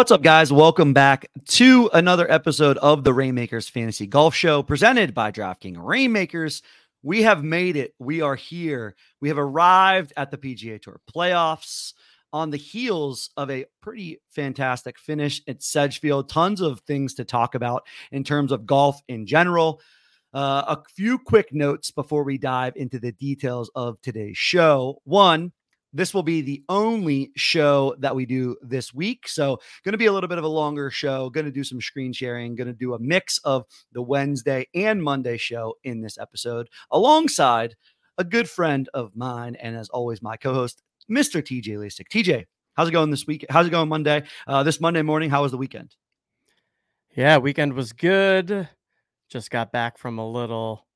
What's up, guys? Welcome back to another episode of the Reignmakers Fantasy Golf Show presented by DraftKings Reignmakers. We have made it. We are here. We have arrived at the PGA Tour playoffs on the heels of a pretty fantastic finish at Sedgefield. Tons of things to talk about in terms of golf in general. Uh, a few quick notes before we dive into the details of today's show. One, this will be the only show that we do this week. So, going to be a little bit of a longer show. Going to do some screen sharing. Going to do a mix of the Wednesday and Monday show in this episode, alongside a good friend of mine, and as always, my co host, Mr. TJ Lasik. TJ, how's it going this week? How's it going Monday? Uh, this Monday morning, how was the weekend? Yeah, weekend was good. Just got back from a little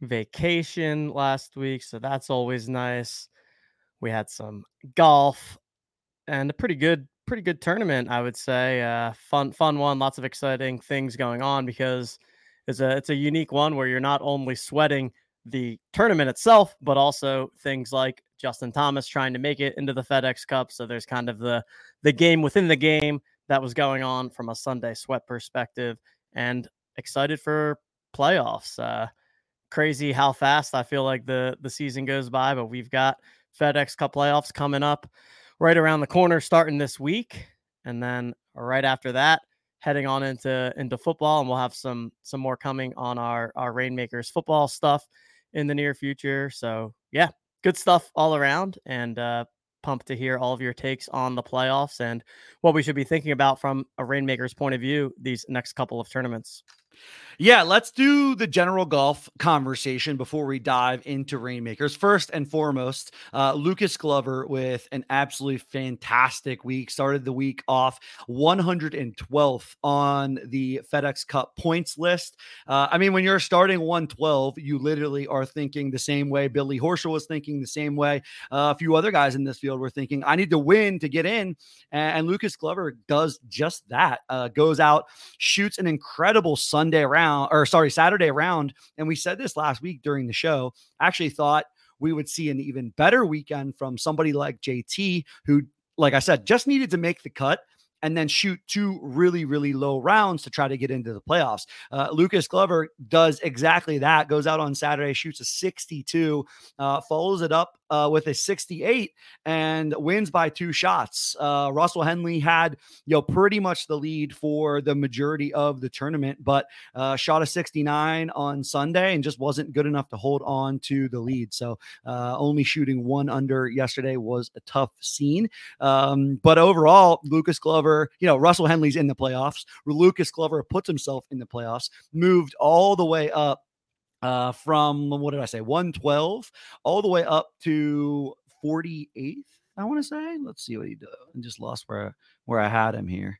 vacation last week. So, that's always nice we had some golf and a pretty good pretty good tournament i would say uh, fun fun one lots of exciting things going on because it's a it's a unique one where you're not only sweating the tournament itself but also things like justin thomas trying to make it into the fedex cup. So there's kind of the the game within the game that was going on from a sunday sweat perspective and excited for playoffs. Uh crazy how fast i feel like the the season goes by but we've got FedEx Cup playoffs coming up right around the corner starting this week. And then right after that, heading on into into football and we'll have some some more coming on our our reignmakers football stuff in the near future so yeah good stuff all around and uh pumped to hear all of your takes on the playoffs and what we should be thinking about from a reignmakers point of view these next couple of tournaments yeah, let's do the general golf conversation before we dive into Reignmakers. First and foremost, uh, Lucas Glover with an absolutely fantastic week. Started the week off 112th on the FedEx Cup points list. Uh, I mean, when you're starting 112, you literally are thinking the same way. Billy Horschel was thinking the same way. Uh, a few other guys in this field were thinking, I need to win to get in. And, and Lucas Glover does just that. Uh, goes out, shoots an incredible Sunday round round, or sorry, Saturday round. And we said this last week during the show. Actually, thought we would see an even better weekend from somebody like JT, who, like I said, just needed to make the cut and then shoot two really, really low rounds to try to get into the playoffs. Uh, Lucas Glover does exactly that, goes out on Saturday, shoots a 62, uh, follows it up uh, with a 68 and wins by two shots. Uh, Russell Henley had, you know, pretty much the lead for the majority of the tournament, but uh, shot a 69 on Sunday and just wasn't good enough to hold on to the lead. So uh, only shooting one under yesterday was a tough scene. Um, but overall, Lucas Glover, you know, Russell Henley's in the playoffs. Lucas Glover puts himself in the playoffs, moved all the way up uh, from what did I say, 112 all the way up to 48th. I want to say. Let's see what he did. I just lost where where I had him here.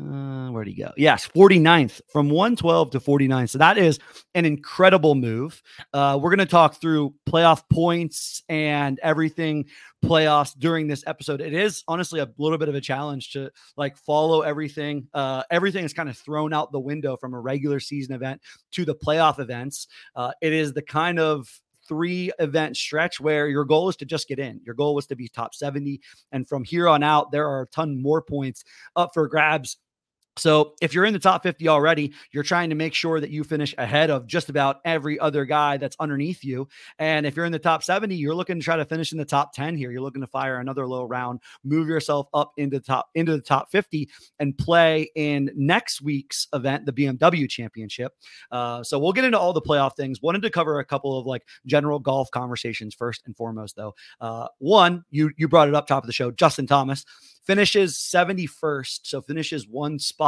Uh, where'd he go? Yes, 49th from 112 to 49. So that is an incredible move. Uh, we're going to talk through playoff points and everything playoffs during this episode. It is honestly a little bit of a challenge to like follow everything. Uh, everything is kind of thrown out the window from a regular season event to the playoff events. Uh, it is the kind of three event stretch where your goal is to just get in. Your goal was to be top 70. And from here on out, there are a ton more points up for grabs so if you're in the top 50 already, you're trying to make sure that you finish ahead of just about every other guy that's underneath you. And if you're in the top 70, you're looking to try to finish in the top 10 here. You're looking to fire another low round, move yourself up into the top into the top 50 and play in next week's event, the BMW championship. Uh, so we'll get into all the playoff things. Wanted to cover a couple of like general golf conversations first and foremost though. Uh, one, you you brought it up top of the show, Justin Thomas finishes 71st, so finishes one spot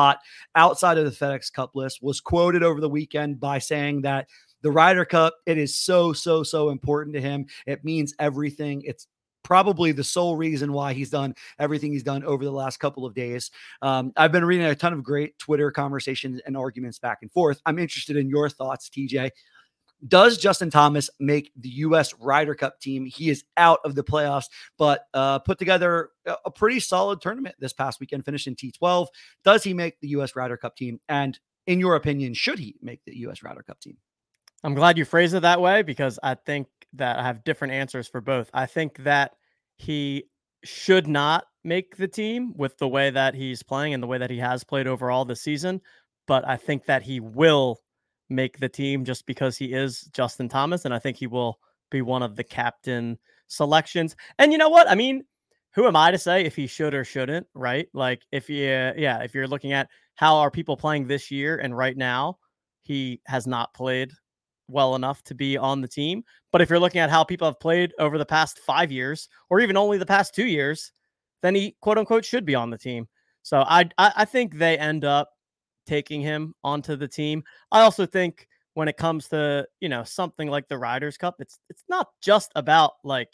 outside of the FedEx Cup list, was quoted over the weekend by saying that the Ryder Cup, it is so, so, so important to him. It means everything. It's probably the sole reason why he's done everything he's done over the last couple of days. Um, I've been reading a ton of great Twitter conversations and arguments back and forth. I'm interested in your thoughts, TJ. Does Justin Thomas make the U.S. Ryder Cup team? He is out of the playoffs, but uh, put together a pretty solid tournament this past weekend, finishing T12. Does he make the U.S. Ryder Cup team? And in your opinion, should he make the U.S. Ryder Cup team? I'm glad you phrase it that way because I think that I have different answers for both. I think that he should not make the team with the way that he's playing and the way that he has played overall this season. But I think that he will make the team just because he is Justin Thomas. And I think he will be one of the captain selections. And you know what? I mean, who am I to say if he should or shouldn't, right? Like if you yeah, if you're looking at how are people playing this year and right now, he has not played well enough to be on the team. But if you're looking at how people have played over the past 5 years or even only the past 2 years, then he quote unquote should be on the team. So I I, I think they end up taking him onto the team. I also think when it comes to, you know, something like the Ryders Cup, it's it's not just about like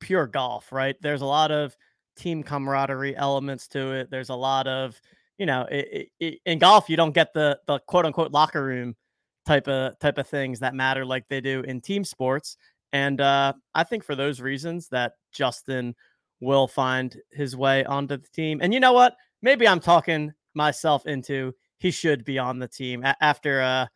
pure golf, right? There's a lot of team camaraderie elements to it. There's a lot of, you know, it, it, in golf you don't get the the quote unquote locker room type of type of things that matter like they do in team sports. And uh, I think for those reasons that Justin will find his way onto the team. And you know what? Maybe I'm talking myself into he should be on the team after uh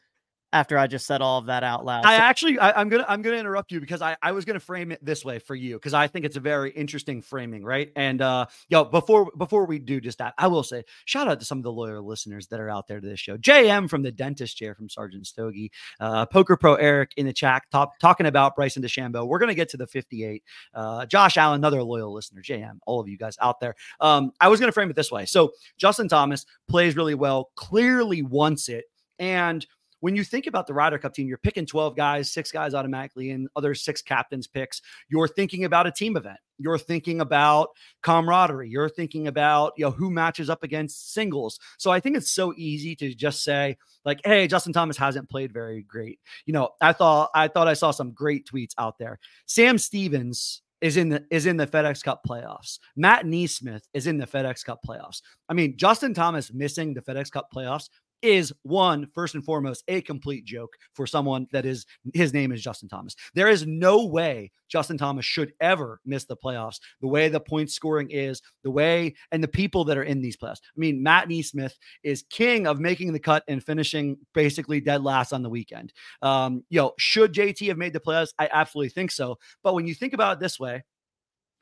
after I just said all of that out loud. I actually, I, am gonna, I'm gonna interrupt you because I, I was gonna frame it this way for you because I think it's a very interesting framing, right? And uh, yo, before before we do just that, I will say shout out to some of the loyal listeners that are out there to this show. JM from the dentist chair from Sergeant Stogie, uh, Poker Pro Eric in the chat, top, talking about Bryson DeChambeau. We're gonna get to the 58. Uh, Josh Allen, another loyal listener. JM, all of you guys out there. Um, I was gonna frame it this way. So Justin Thomas plays really well, clearly wants it, and when you think about the Ryder Cup team, you're picking 12 guys, six guys automatically, and other six captains picks. You're thinking about a team event. You're thinking about camaraderie. You're thinking about you know who matches up against singles. So I think it's so easy to just say like, "Hey, Justin Thomas hasn't played very great." You know, I thought I thought I saw some great tweets out there. Sam Stevens is in the is in the FedEx Cup playoffs. Matt NeSmith is in the FedEx Cup playoffs. I mean, Justin Thomas missing the FedEx Cup playoffs is one first and foremost a complete joke for someone that is his name is Justin Thomas. There is no way Justin Thomas should ever miss the playoffs. The way the point scoring is, the way and the people that are in these playoffs. I mean, Matt NeSmith is king of making the cut and finishing basically dead last on the weekend. Um, you know, should JT have made the playoffs? I absolutely think so. But when you think about it this way,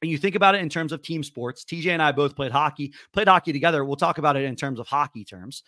and you think about it in terms of team sports, TJ and I both played hockey, played hockey together. We'll talk about it in terms of hockey terms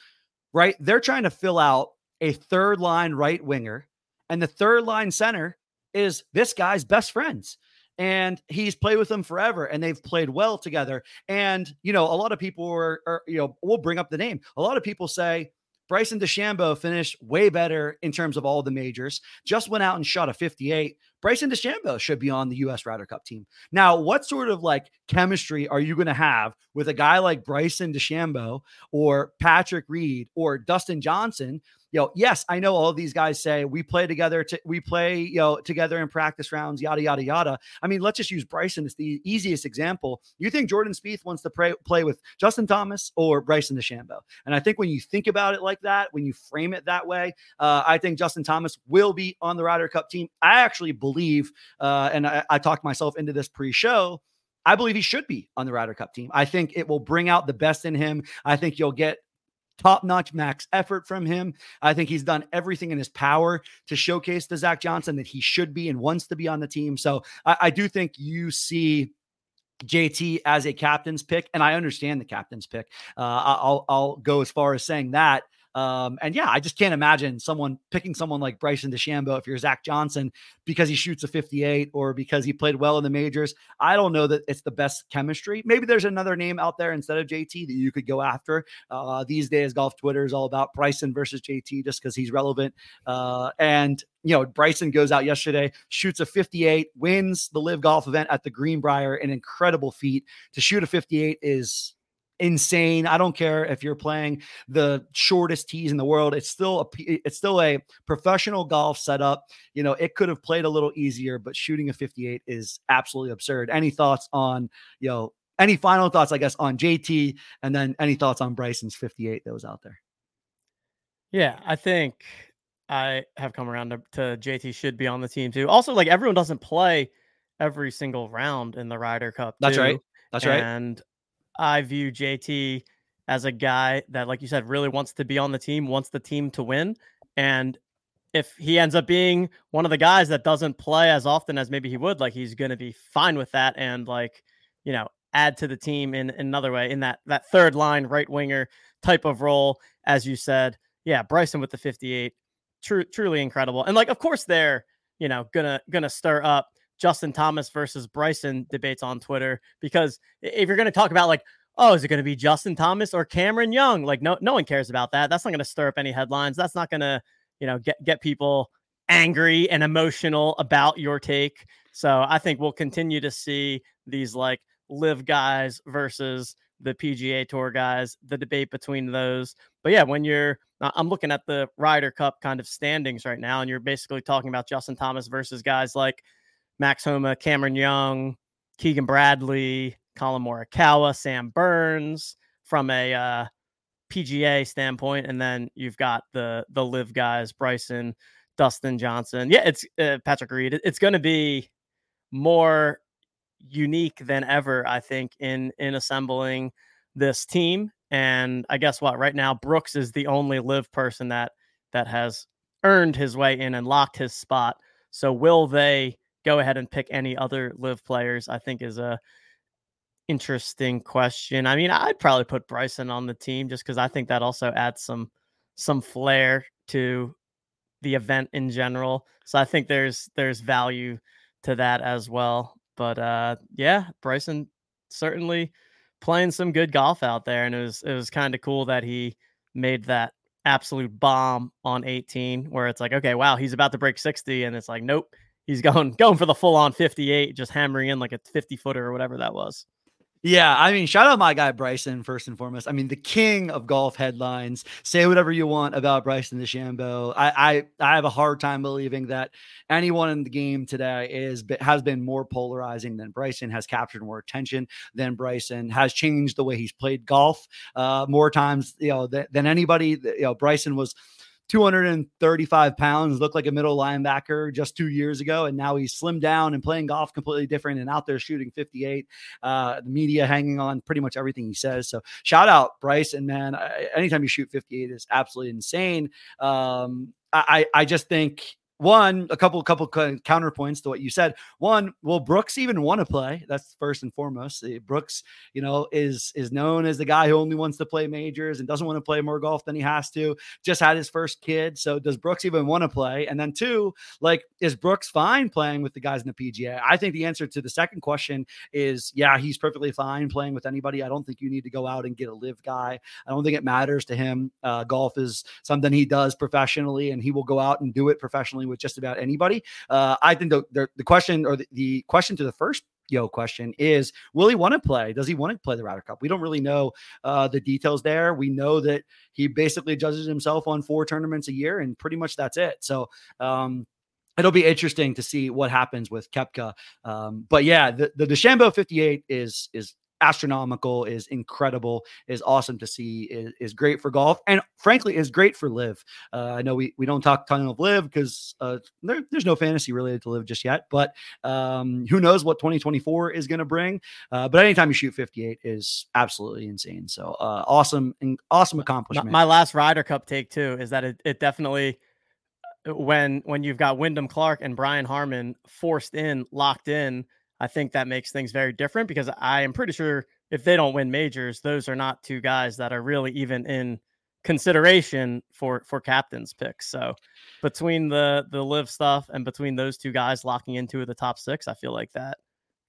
right? They're trying to fill out a third line right winger, and the third line center is this guy's best friends. And he's played with them forever and they've played well together. And, you know, a lot of people are, are you know, we'll bring up the name. A lot of people say, Bryson DeChambeau finished way better in terms of all the majors. Just went out and shot a 58. Bryson DeChambeau should be on the U.S. Ryder Cup team. Now, what sort of like chemistry are you going to have with a guy like Bryson DeChambeau or Patrick Reed or Dustin Johnson you know, yes, I know all these guys say we play together, to, we play, you know, together in practice rounds, yada, yada, yada. I mean, let's just use Bryson as the easiest example. You think Jordan Spieth wants to pray, play with Justin Thomas or Bryson DeChambeau? And I think when you think about it like that, when you frame it that way, uh, I think Justin Thomas will be on the Ryder Cup team. I actually believe, uh, and I, I talked myself into this pre-show, I believe he should be on the Ryder Cup team. I think it will bring out the best in him. I think you'll get top notch max effort from him. I think he's done everything in his power to showcase to Zach Johnson that he should be and wants to be on the team. So I, I do think you see. JT as a captain's pick, and I understand the captain's pick. Uh, I'll I'll go as far as saying that um, and yeah, I just can't imagine someone picking someone like Bryson DeChambeau if you're Zach Johnson because he shoots a 58 or because he played well in the majors. I don't know that it's the best chemistry. Maybe there's another name out there instead of JT that you could go after. Uh, these days, golf Twitter is all about Bryson versus JT just because he's relevant. Uh, and you know, Bryson goes out yesterday, shoots a 58, wins the LIV Golf event at the Greenbrier, an incredible feat. To shoot a 58 is insane. I don't care if you're playing the shortest tees in the world. It's still a it's still a professional golf setup. You know, it could have played a little easier, but shooting a 58 is absolutely absurd. Any thoughts on, you know, any final thoughts, I guess, on JT and then any thoughts on Bryson's 58 that was out there? Yeah, I think I have come around to, to JT should be on the team too. Also, like everyone doesn't play every single round in the Ryder Cup. That's too. right. That's right. And I view JT as a guy that, like you said, really wants to be on the team, wants the team to win. And if he ends up being one of the guys that doesn't play as often as maybe he would, like he's going to be fine with that. And like, you know, add to the team in, in another way in that that third line right winger type of role, as you said. Yeah, Bryson with the 58, true, truly incredible. And like, of course, they're you know gonna gonna stir up Justin Thomas versus Bryson debates on Twitter because if you're gonna talk about like, oh, is it gonna be Justin Thomas or Cameron Young? Like, no, no one cares about that. That's not gonna stir up any headlines. That's not gonna you know get get people angry and emotional about your take. So I think we'll continue to see these like LIV guys versus the PGA Tour guys, the debate between those. But yeah, when you're, I'm looking at the Ryder Cup kind of standings right now, and you're basically talking about Justin Thomas versus guys like Max Homa, Cameron Young, Keegan Bradley, Collin Morikawa, Sam Burns from a uh, PGA standpoint, and then you've got the the LIV guys, Bryson, Dustin Johnson. Yeah, it's uh, Patrick Reed. It's going to be more unique than ever, I think, in in assembling this team. And I guess what right now, Brooks is the only LIV person that that has earned his way in and locked his spot. So will they go ahead and pick any other LIV players? I think is a interesting question. I mean, I'd probably put Bryson on the team just because I think that also adds some some flair to the event in general. So I think there's there's value to that as well. But uh, yeah, Bryson certainly playing some good golf out there, and it was it was kind of cool that he made that absolute bomb on 18, where it's like, okay, wow, he's about to break 60, and it's like, nope, he's going going for the full on 58, just hammering in like a 50 footer or whatever that was. Yeah, I mean, shout out my guy Bryson first and foremost. I mean, the king of golf headlines. Say whatever you want about Bryson DeChambeau. I I, I have a hard time believing that anyone in the game today is has been more polarizing than Bryson. Has captured more attention than Bryson. Has changed the way he's played golf uh, more times, you know, th- than anybody. You know, Bryson was 235 pounds, looked like a middle linebacker just two years ago, and now he's slimmed down and playing golf completely different and out there shooting 58. Uh, the media hanging on pretty much everything he says. So shout out Bryce, and man, I, anytime you shoot 58 is absolutely insane. Um, I I just think one, a couple couple counterpoints to what you said. One, will Brooks even want to play? That's first and foremost. Eh, Brooks, you know, is is known as the guy who only wants to play majors and doesn't want to play more golf than he has to. Just had his first kid, so does Brooks even want to play? And then two, like, is Brooks fine playing with the guys in the PGA? I think the answer to the second question is yeah, he's perfectly fine playing with anybody. I don't think you need to go out and get a LIV guy. I don't think it matters to him. Uh, golf is something he does professionally, and he will go out and do it professionally with just about anybody. Uh, I think the, the, the question or the, the question to the first yo question is will he want to play? Does he want to play the Ryder Cup? We don't really know uh, the details there. We know that he basically judges himself on four tournaments a year and pretty much that's it. So um, it'll be interesting to see what happens with Koepka. Um, but yeah the, the DeChambeau 58 is is astronomical, is incredible, is awesome to see, is, is great for golf, and frankly, is great for LIV. Uh, I know we, we don't talk ton of LIV because uh, there, there's no fantasy related to LIV just yet, but um, who knows what 2024 is going to bring. Uh, but anytime you shoot 58 is absolutely insane. So uh, awesome and awesome accomplishment. My, my last Ryder Cup take too is that it, it definitely uh, when when you've got Wyndham Clark and Brian Harman forced in, locked in I think that makes things very different because I am pretty sure if they don't win majors, those are not two guys that are really even in consideration for for captain's picks. So between the the LIV stuff and between those two guys locking into the top six, I feel like that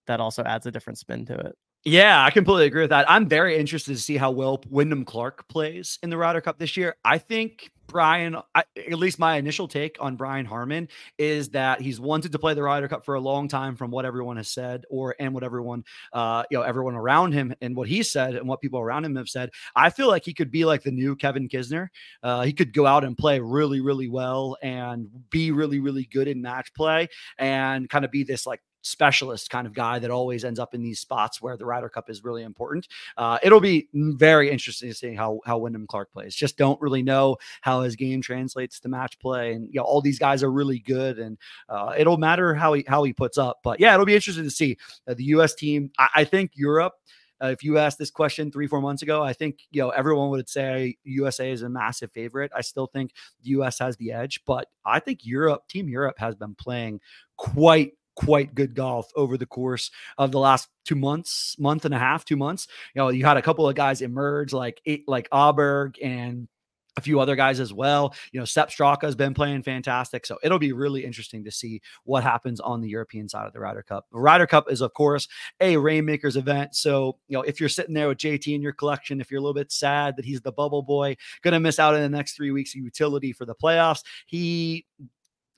that also adds a different spin to it. Yeah, I completely agree with that. I'm very interested to see how well Wyndham Clark plays in the Ryder Cup this year. I think Brian, at least my initial take on Brian Harman is that he's wanted to play the Ryder Cup for a long time, from what everyone has said, or and what everyone, uh, you know, everyone around him and what he said and what people around him have said. I feel like he could be like the new Kevin Kisner. Uh, he could go out and play really, really well and be really, really good in match play and kind of be this like specialist kind of guy that always ends up in these spots where the Ryder Cup is really important. Uh, it'll be very interesting to see how how Wyndham Clark plays. Just don't really know how his game translates to match play, and you know all these guys are really good, and uh, it'll matter how he how he puts up. But yeah, it'll be interesting to see uh, the U.S. team. I, I think Europe. Uh, if you asked this question three, four months ago, I think you know everyone would say USA is a massive favorite. I still think the US has the edge, but I think Europe, Team Europe, has been playing quite quite good golf over the course of the last two months, month and a half, two months. You know, you had a couple of guys emerge like eight, like Aberg and a few other guys as well. You know, Sepp Straka has been playing fantastic. So it'll be really interesting to see what happens on the European side of the Ryder Cup. The Ryder Cup is, of course, a Reignmakers event. So, you know, if you're sitting there with JT in your collection, if you're a little bit sad that he's the bubble boy, going to miss out in the next three weeks of utility for the playoffs, he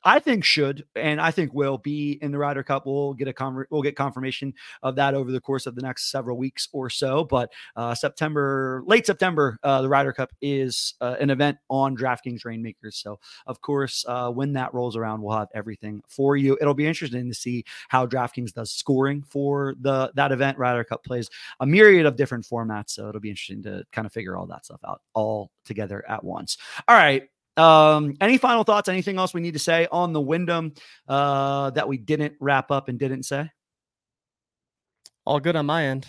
I think should and I think will be in the Ryder Cup. We'll get a con- we'll get confirmation of that over the course of the next several weeks or so. But uh, September, late September, uh, the Ryder Cup is uh, an event on DraftKings Reignmakers. So of course, uh, when that rolls around, we'll have everything for you. It'll be interesting to see how DraftKings does scoring for the that event. Ryder Cup plays a myriad of different formats, so it'll be interesting to kind of figure all that stuff out all together at once. All right. Um, any final thoughts? Anything else we need to say on the Wyndham uh, that we didn't wrap up and didn't say? All good on my end.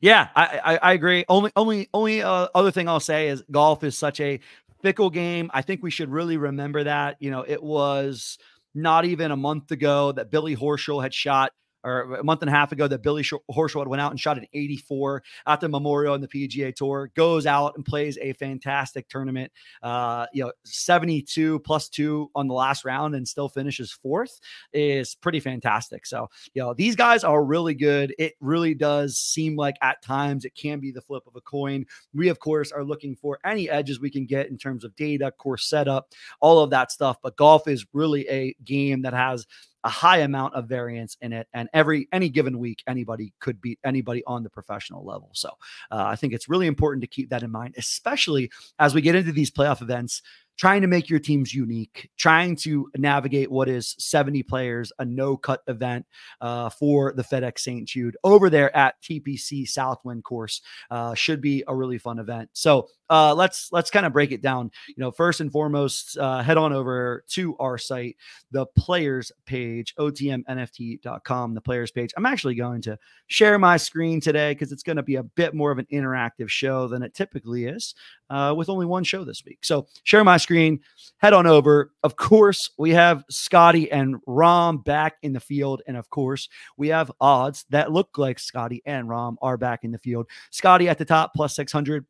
Yeah, I, I, I agree. Only only only uh, other thing I'll say is golf is such a fickle game. I think we should really remember that. You know, it was not even a month ago that Billy Horschel had shot or a month and a half ago that Billy Horschel went out and shot an 84 at the Memorial on the PGA Tour, goes out and plays a fantastic tournament. Uh, you know, 72 plus two on the last round and still finishes fourth is pretty fantastic. So, you know, these guys are really good. It really does seem like at times it can be the flip of a coin. We, of course, are looking for any edges we can get in terms of data, course setup, all of that stuff. But golf is really a game that has a high amount of variance in it and every any given week anybody could beat anybody on the professional level so uh, i think it's really important to keep that in mind especially as we get into these playoff events trying to make your teams unique, trying to navigate what is 70 players, a no cut event uh, for the FedEx St. Jude over there at TPC Southwind course. Uh, should be a really fun event. So uh, let's let's kind of break it down. You know, first and foremost, uh, head on over to our site, the players page, otmnft.com, the players page. I'm actually going to share my screen today because it's going to be a bit more of an interactive show than it typically is uh, with only one show this week. So share my screen, head on over. Of course, we have Scotty and Rahm back in the field. And of course, we have odds that look like Scotty and Rahm are back in the field. Scotty at the top, plus 600.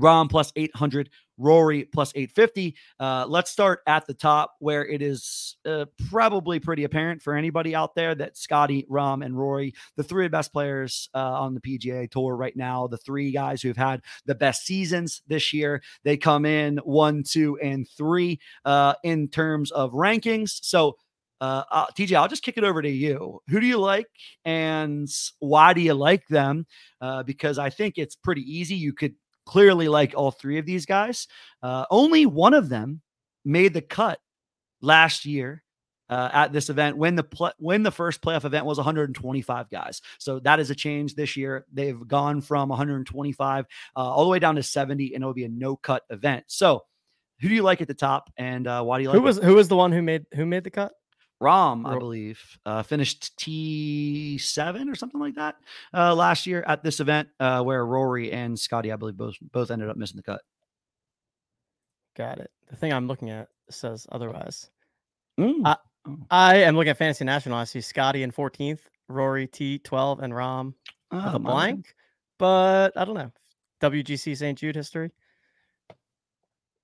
Rahm plus 800, Rory plus 850. Uh, let's start at the top where it is uh, probably pretty apparent for anybody out there that Scotty, Rahm, and Rory, the three best players uh, on the PGA Tour right now, the three guys who've had the best seasons this year, they come in one, two, and three uh, in terms of rankings. So, uh, uh, TJ, I'll just kick it over to you. Who do you like and why do you like them? Because I think it's pretty easy. You could clearly like all three of these guys. Uh, only one of them made the cut last year uh, at this event when the pl- when the first playoff event was 125 guys. So that is a change this year. They've gone from 125 uh, all the way down to 70, and it'll be a no cut event. So who do you like at the top, and uh, why do you like? Who was it? who was the one who made who made the cut? Rahm, I believe, uh, finished T seven or something like that uh, last year at this event, uh, where Rory and Scotty, I believe, both both ended up missing the cut. Got it. The thing I'm looking at says otherwise. Mm. I, oh. I am looking at Fantasy National. I see Scotty in 14th, Rory T12, and Rahm oh, with a blank. But I don't know. WGC St. Jude history.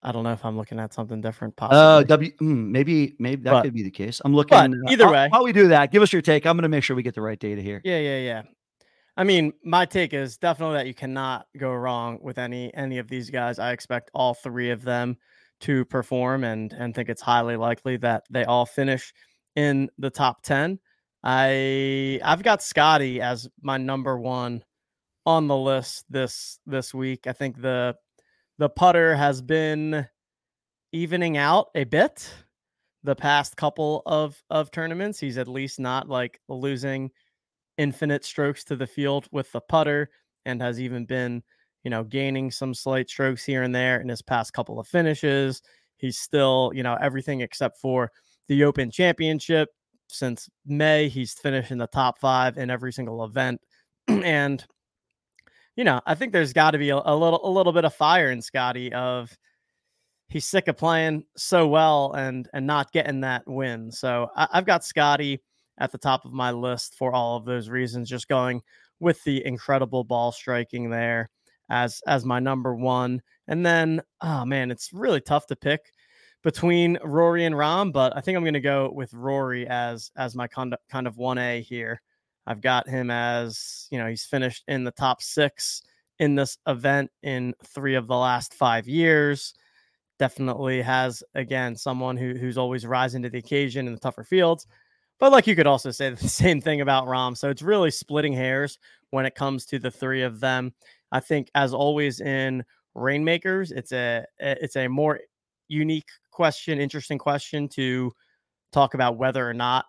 I don't know if I'm looking at something different. Uh, possibly. Uh, W. Mm, maybe maybe that but, could be the case. I'm looking. Uh, either way, while we do that, give us your take. I'm going to make sure we get the right data here. Yeah, yeah, yeah. I mean, my take is definitely that you cannot go wrong with any any of these guys. I expect all three of them to perform, and and think it's highly likely that they all finish in the top ten. I I've got Scotty as my number one on the list this this week. I think the the putter has been evening out a bit the past couple of of tournaments. He's at least not like losing infinite strokes to the field with the putter and has even been, you know, gaining some slight strokes here and there in his past couple of finishes. He's still, you know, everything except for the Open Championship. Since May, he's finished in the top five in every single event. and you know, I think there's got to be a, a, little a little bit of fire in Scotty of he's sick of playing so well and and not getting that win. So I, have got Scotty at the top of my list for all of those reasons. Just going with the incredible ball striking there as as my number one, and then oh man, it's really tough to pick between Rory and Rahm, but I think I'm going to go with Rory as as my kind of kind of one A here. I've got him as you know he's finished in the top six in this event in three of the last five years. Definitely has again someone who who's always rising to the occasion in the tougher fields. But like you could also say the same thing about Rahm. So it's really splitting hairs when it comes to the three of them. I think as always in Reignmakers, it's a it's a more unique question, interesting question to talk about whether or not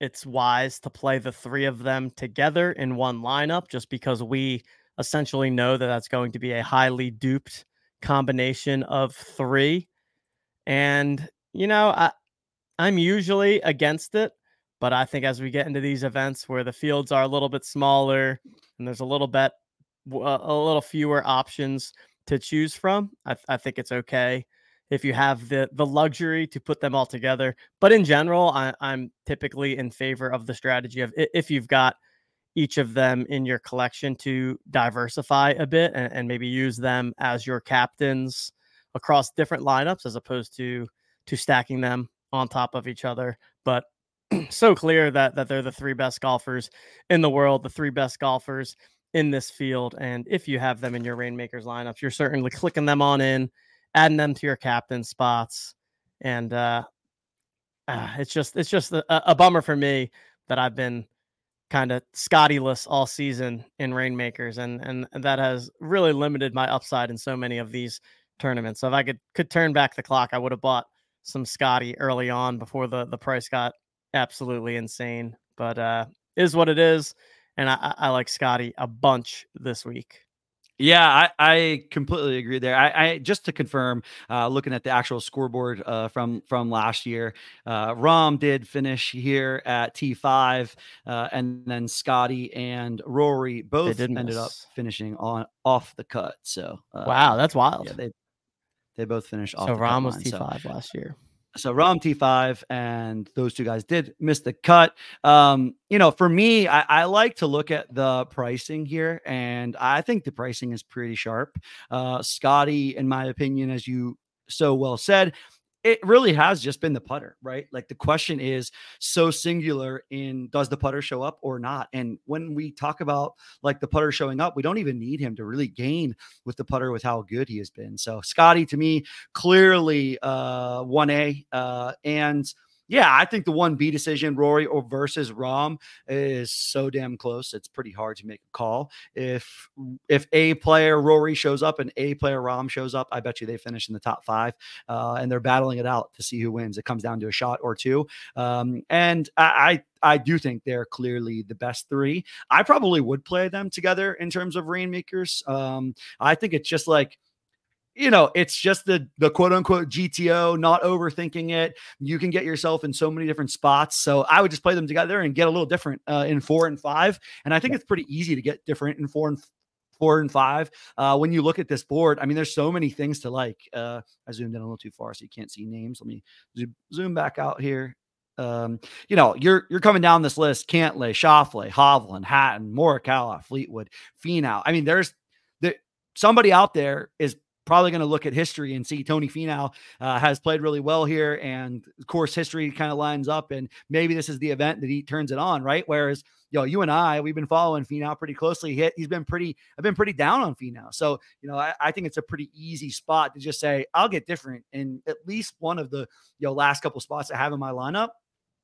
it's wise to play the three of them together in one lineup, just because we essentially know that that's going to be a highly duped combination of three. And, you know, I, I'm usually against it, but I think as we get into these events where the fields are a little bit smaller and there's a little bit, a little fewer options to choose from, I, I think it's okay if you have the the luxury to put them all together. But in general, I, am typically in favor of the strategy of if you've got each of them in your collection to diversify a bit and, and maybe use them as your captains across different lineups as opposed to to stacking them on top of each other. But so clear that that they're the three best golfers in the world, the three best golfers in this field. And if you have them in your Reignmakers lineups, you're certainly clicking them on in adding them to your captain spots, and uh, uh it's just it's just a, a, bummer for me that I've been kind of Scottyless all season in Reignmakers, and and that has really limited my upside in so many of these tournaments. So if I could could turn back the clock, I would have bought some Scotty early on before the the price got absolutely insane. But uh, is what it is, and I, I like Scotty a bunch this week. Yeah, I, I completely agree there. I, I just to confirm, uh, looking at the actual scoreboard uh, from from last year, uh, Rahm did finish here at T five, uh, and then Scotty and Rory both ended miss. up finishing on off the cut. So uh, wow, that's wild. Yeah, they they both finished off. The cut. So Rahm was T five so. last year so Rahm T5 and those two guys did miss the cut. Um, you know, for me, I, I, like to look at the pricing here, and I think the pricing is pretty sharp. Uh, Scotty, in my opinion, as you so well said, it really has just been the putter, right? Like the question is so singular in does the putter show up or not? And when we talk about like the putter showing up, we don't even need him to really gain with the putter with how good he has been. So Scotty to me clearly uh 1A uh and yeah, I think the one B decision, Rory or versus Rahm, is so damn close. It's pretty hard to make a call. If if a player Rory shows up and a player Rahm shows up, I bet you they finish in the top five, uh, and they're battling it out to see who wins. It comes down to a shot or two, um, and I, I I do think they're clearly the best three. I probably would play them together in terms of reignmakers. Um, I think it's just like you know, it's just the the quote unquote GTO, not overthinking it. You can get yourself in so many different spots. So I would just play them together and get a little different uh, in four and five. And I think yeah. it's pretty easy to get different in four and four and five. Uh, when you look at this board, I mean, there's so many things to like. Uh, I zoomed in a little too far, so you can't see names. Let me zoom, back out here. Um, you know, you're you're coming down this list: Cantlay, Schauffele, Hovland, Hatton, Morikawa, Fleetwood, Finau. I mean, there's there somebody out there is probably going to look at history and see Tony Finau uh, has played really well here, and of course history kind of lines up, and maybe this is the event that he turns it on, right? Whereas you know, you and I, we've been following Finau pretty closely. He, he's been pretty, I've been pretty down on Finau. So, you know, I, I, think it's a pretty easy spot to just say, I'll get different in at least one of the, you know, last couple spots I have in my lineup.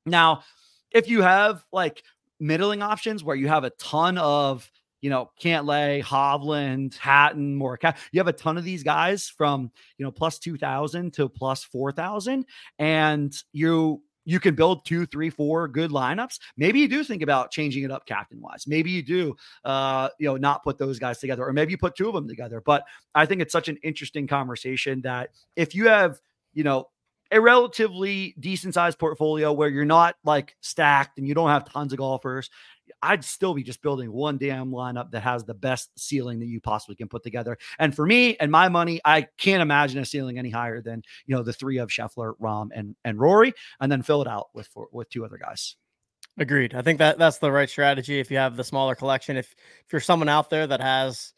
Now, if you have like middling options where you have a ton of you know, Cantlay, Hovland, Hatton, Morikawa. You have a ton of these guys from, you know, plus 2000 to plus 4000 and you you can build two, three, four good lineups. Maybe you do think about changing it up captain wise. Maybe you do, uh, you know, not put those guys together, or maybe you put two of them together. But I think it's such an interesting conversation that if you have, you know, a relatively decent sized portfolio where you're not like stacked and you don't have tons of golfers, I'd still be just building one damn lineup that has the best ceiling that you possibly can put together. And for me and my money, I can't imagine a ceiling any higher than you know the three of Scheffler, Rahm, and and Rory, and then fill it out with four, with two other guys. Agreed. I think that that's the right strategy if you have the smaller collection. If if you're someone out there that has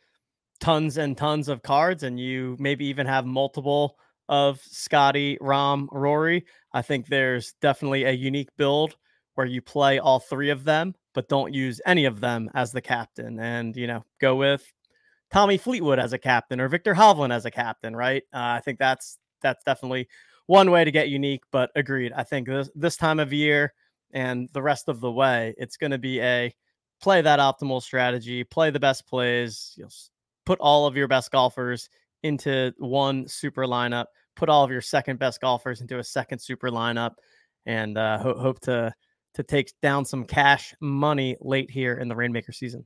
tons and tons of cards and you maybe even have multiple of Scotty, Rahm, Rory, I think there's definitely a unique build where you play all three of them, but don't use any of them as the captain and, you know, go with Tommy Fleetwood as a captain or Viktor Hovland as a captain, right? Uh, I think that's that's definitely one way to get unique, but agreed. I think this this time of year and the rest of the way, it's going to be a play that optimal strategy, play the best plays, you put all of your best golfers into one super lineup, put all of your second best golfers into a second super lineup, and uh, ho- hope to to take down some cash money late here in the Reignmaker season.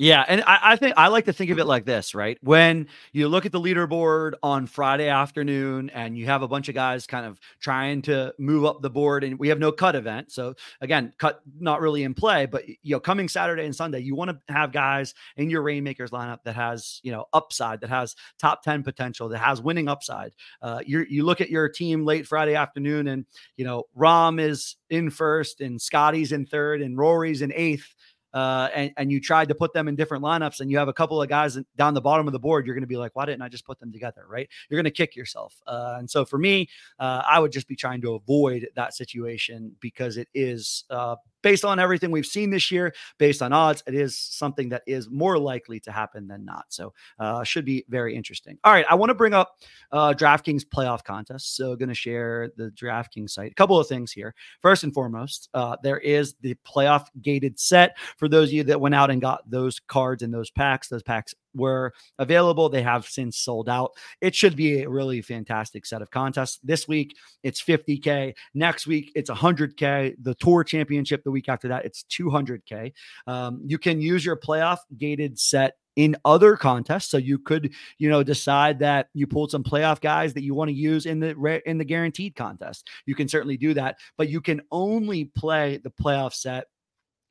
Yeah, and I, I, think I like to think of it like this, right? When you look at the leaderboard on Friday afternoon and you have a bunch of guys kind of trying to move up the board, and we have no cut event. So again, cut not really in play, but you know, coming Saturday and Sunday, you want to have guys in your Reignmakers lineup that has, you know, upside, that has top 10 potential, that has winning upside. Uh, you you look at your team late Friday afternoon, and you know, Rahm is in first and Scotty's in third and Rory's in eighth uh, and, and you tried to put them in different lineups and you have a couple of guys down the bottom of the board, you're going to be like, why didn't I just put them together? Right. You're going to kick yourself. Uh, and so for me, uh, I would just be trying to avoid that situation because it is uh, based on everything we've seen this year, based on odds, it is something that is more likely to happen than not. So, uh, should be very interesting. All right, I want to bring up uh, DraftKings playoff contest. So, going to share the DraftKings site. A couple of things here. First and foremost, uh, there is the playoff gated set for those of you that went out and got those cards and those packs. Those packs were available. They have since sold out. It should be a really fantastic set of contests. This week, it's 50K. Next week, it's 100K. The Tour Championship the week after that, it's 200K. Um, you can use your playoff gated set in other contests. So you could, you know, decide that you pulled some playoff guys that you want to use in the in the guaranteed contest. You can certainly do that, but you can only play the playoff set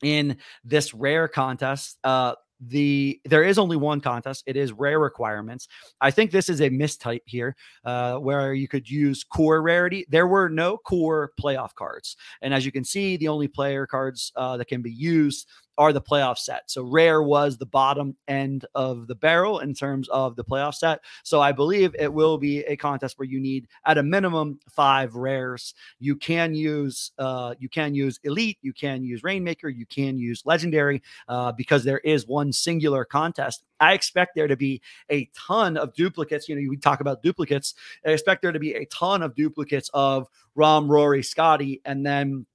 in this rare contest. Uh, the there is only one contest it is rare requirements. I think this is a mistype here uh, where you could use core rarity. There were no core playoff cards and as you can see the only player cards uh, that can be used are the playoff set. So rare was the bottom end of the barrel in terms of the playoff set. So I believe it will be a contest where you need at a minimum five rares. You can use uh, you can use elite, you can use reignmaker, you can use legendary uh, because there is one singular contest. I expect there to be a ton of duplicates. You know, we talk about duplicates. I expect there to be a ton of duplicates of Rahm, Rory, Scotty, and then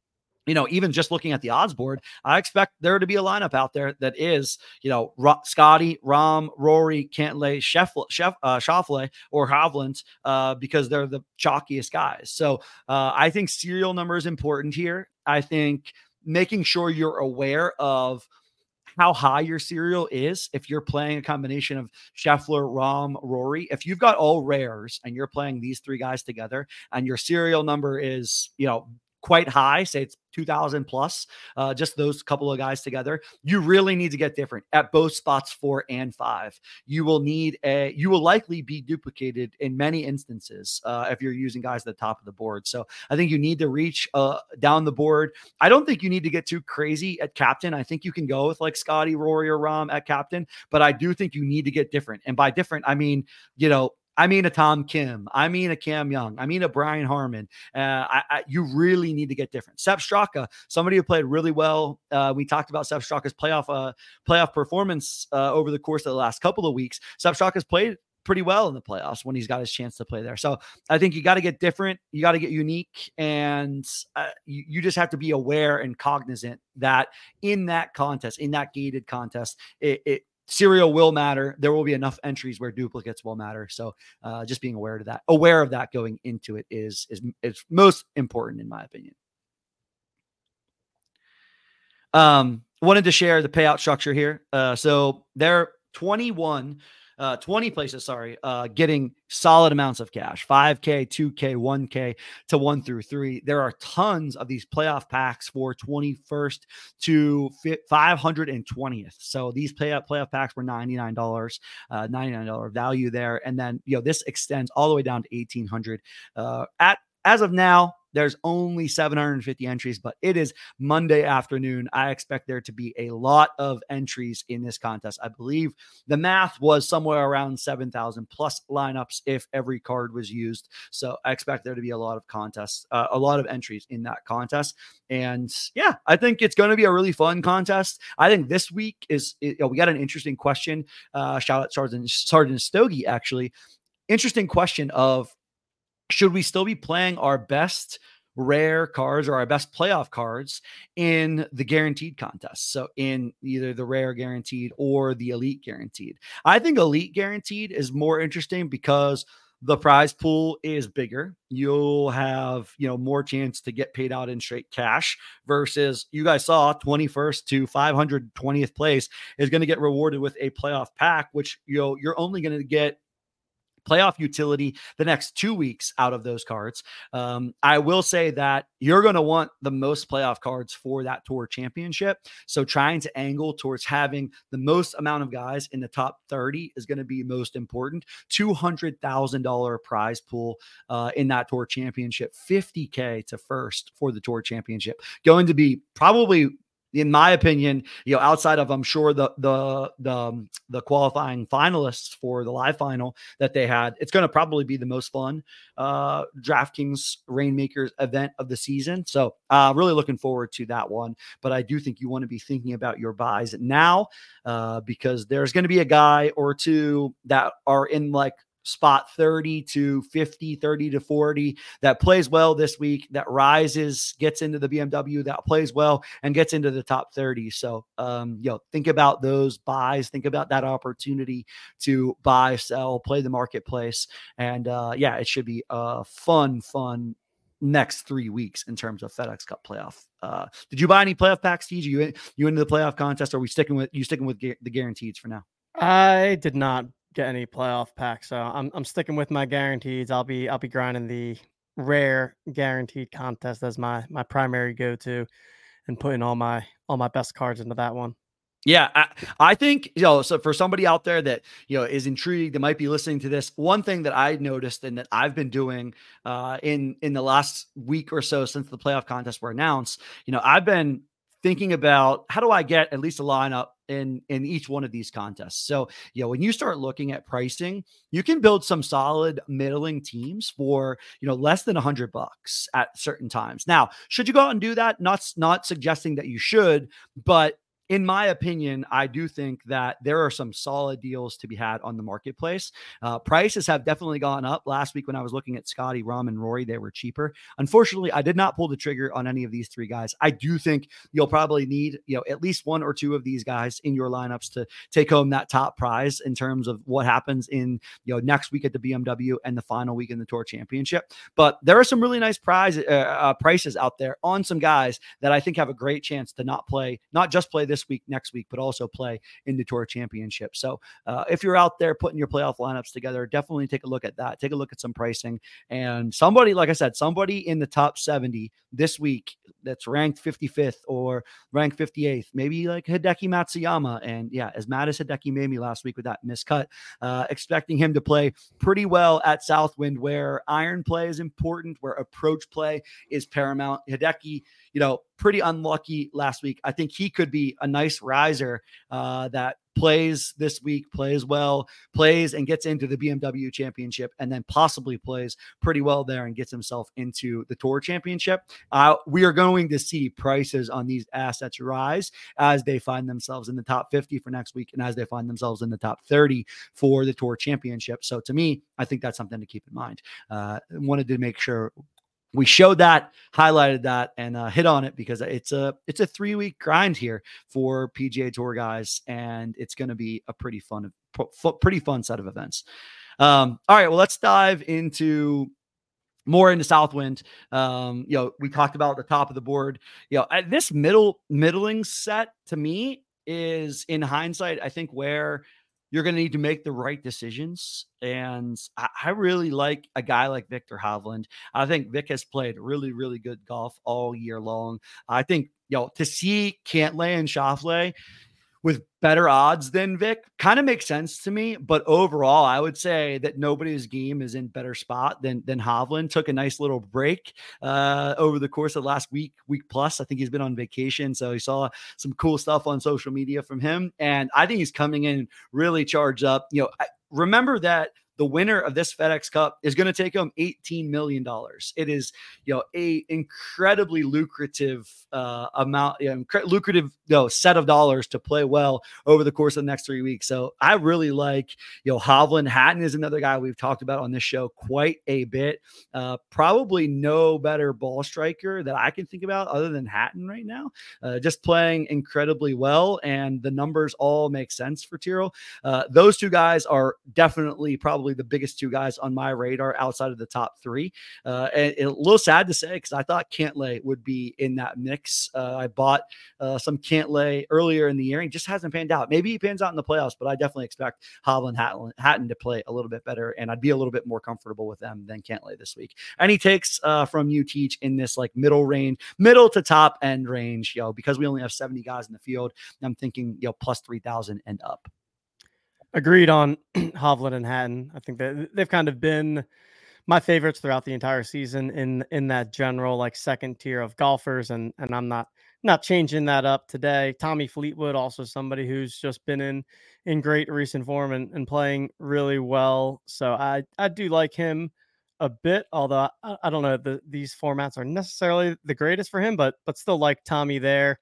you know, even just looking at the odds board, I expect there to be a lineup out there that is, you know, Scotty, Rahm, Rory, Cantlay, Chef, Chef, uh, Schauffele, or Hovland, uh, because they're the chalkiest guys. So uh, I think serial number is important here. I think making sure you're aware of how high your serial is if you're playing a combination of Scheffler, Rahm, Rory. If you've got all rares and you're playing these three guys together and your serial number is, you know, quite high, say it's 2000 plus, uh, just those couple of guys together, you really need to get different at both spots four and five. You will need a, you will likely be duplicated in many instances uh, if you're using guys at the top of the board. So I think you need to reach uh, down the board. I don't think you need to get too crazy at captain. I think you can go with like Scotty, Rory, or Rahm at captain, but I do think you need to get different. And by different, I mean, you know, I mean a Tom Kim. I mean a Cam Young. I mean a Brian Harman. Uh, I, I, you really need to get different. Sepp Straka, somebody who played really well. Uh, we talked about Sepp Straka's playoff uh, playoff performance uh, over the course of the last couple of weeks. Sepp Straka's played pretty well in the playoffs when he's got his chance to play there. So I think you got to get different. You got to get unique, and uh, you, you, just have to be aware and cognizant that in that contest, in that gated contest, it, it serial will matter. There will be enough entries where duplicates will matter. So uh, just being aware of that, aware of that going into it is is is most important in my opinion. Um, wanted to share the payout structure here. Uh, so there are 21 uh, 20 places, sorry, uh, getting solid amounts of cash 5K, 2K, 1K to one through three. There are tons of these playoff packs for 21st to 520th. So these playoff, playoff packs were $99, uh, $99 value there. And then, you know, this extends all the way down to 1800 uh, at as of now, There's only 750 entries, but it is Monday afternoon. I expect there to be a lot of entries in this contest. I believe the math was somewhere around 7,000 plus lineups if every card was used. So I expect there to be a lot of contests, uh, a lot of entries in that contest. And yeah, I think it's going to be a really fun contest. I think this week is, you know, we got an interesting question. Uh, shout out Sergeant, Sergeant Stogie, actually. Interesting question of should we still be playing our best rare cards or our best playoff cards in the guaranteed contest. So in either the rare guaranteed or the elite guaranteed. I think elite guaranteed is more interesting because the prize pool is bigger. You'll have, you know, more chance to get paid out in straight cash versus you guys saw 21st to 520th place is going to get rewarded with a playoff pack, which you know you're only going to get playoff utility the next two weeks out of those cards. Um, I will say that you're going to want the most playoff cards for that tour championship. So trying to angle towards having the most amount of guys in the top 30 is going to be most important. $200,000 prize pool uh, in that tour championship, 50K to first for the tour championship. Going to be probably in my opinion, you know, outside of I'm sure the the the um, the qualifying finalists for the live final that they had, it's going to probably be the most fun uh, DraftKings Reignmakers event of the season. So, uh, really looking forward to that one. But I do think you want to be thinking about your buys now uh, because there's going to be a guy or two that are in like spot 30 to 50, 30 to 40 that plays well this week, that rises, gets into the BMW, that plays well and gets into the top 30. So, um, you know, think about those buys, think about that opportunity to buy, sell, play the marketplace. And uh, yeah, it should be a fun, fun next three weeks in terms of FedEx Cup playoff. Uh, did you buy any playoff packs, TJ? You you into the playoff contest? Or are we sticking with you sticking with the guarantees for now? I did not get any playoff packs. So I'm I'm sticking with my guarantees. I'll be I'll be grinding the rare guaranteed contest as my my primary go to, and putting all my all my best cards into that one. Yeah, I, I, think you know. So for somebody out there that you know is intrigued, that might be listening to this, one thing that I noticed and that I've been doing uh, in in the last week or so since the playoff contest were announced, you know, I've been thinking about how do I get at least a lineup in in each one of these contests. So, you know, when you start looking at pricing, you can build some solid middling teams for, you know, less than a 100 bucks at certain times. Now, should you go out and do that? Not not suggesting that you should, but in my opinion, I do think that there are some solid deals to be had on the marketplace. Uh, prices have definitely gone up. Last week, when I was looking at Scotty, Rahm, and Rory, they were cheaper. Unfortunately, I did not pull the trigger on any of these three guys. I do think you'll probably need, you know, at least one or two of these guys in your lineups to take home that top prize in terms of what happens in, you know, next week at the BMW and the final week in the Tour Championship. But there are some really nice prize uh, uh, prices out there on some guys that I think have a great chance to not play, not just play this this week, next week, but also play in the Tour Championship. So uh, if you're out there putting your playoff lineups together, definitely take a look at that. Take a look at some pricing. And somebody, like I said, somebody in the top 70 this week that's ranked 55th or ranked 58th, maybe like Hideki Matsuyama. And yeah, as mad as Hideki made me last week with that miscut, uh, expecting him to play pretty well at Southwind, where iron play is important, where approach play is paramount. Hideki, you know, pretty unlucky last week. I think he could be a nice riser uh, that plays this week, plays well, plays and gets into the BMW championship, and then possibly plays pretty well there and gets himself into the tour championship. Uh, we are going to see prices on these assets rise as they find themselves in the top 50 for next week and as they find themselves in the top 30 for the tour championship. So to me, I think that's something to keep in mind. Uh, wanted to make sure we showed that, highlighted that, and uh, hit on it because it's a it's a three week grind here for PGA Tour guys, and it's going to be a pretty fun, pretty fun set of events. Um, all right, well, let's dive into more into Southwind. Um, you know, we talked about the top of the board. You know, this middle middling set to me is in hindsight, I think where you're going to need to make the right decisions. And I, I, really like a guy like Viktor Hovland. I think Vic has played really, really good golf all year long. I think, you know, to see Cantlay and Schauffele with better odds than Vic kind of makes sense to me. But overall, I would say that nobody's game is in better spot than than Hovland. Took a nice little break uh, over the course of the last week, week plus. I think he's been on vacation, so he saw some cool stuff on social media from him, and I think he's coming in really charged up. You know, I, remember that the winner of this FedEx Cup is going to take home $18 million. It is, you know, a incredibly lucrative uh, amount, you know, lucrative you know, set of dollars to play well over the course of the next three weeks. So I really like, you know, Hovland Hatton is another guy we've talked about on this show quite a bit. Uh, probably no better ball striker that I can think about other than Hatton right now. Uh, just playing incredibly well, and the numbers all make sense for Tyrrell. Uh, those two guys are definitely probably probably the biggest two guys on my radar outside of the top three. Uh, and, and a little sad to say because I thought Cantlay would be in that mix. Uh, I bought uh, some Cantlay earlier in the year and just hasn't panned out. Maybe he pans out in the playoffs, but I definitely expect Hovland Hatton, Hatton to play a little bit better, and I'd be a little bit more comfortable with them than Cantlay this week. Any takes uh, from you, Teach, in this like middle range, middle to top end range, yo, because we only have 70 guys in the field. I'm thinking, know, plus 3,000 and up. Agreed on Hovland and Hatton. I think that they've kind of been my favorites throughout the entire season in in that general like second tier of golfers, and and I'm not not changing that up today. Tommy Fleetwood, also somebody who's just been in in great recent form and, and playing really well. So I I do like him a bit, although I, I don't know the, these formats are necessarily the greatest for him, but but still like Tommy there.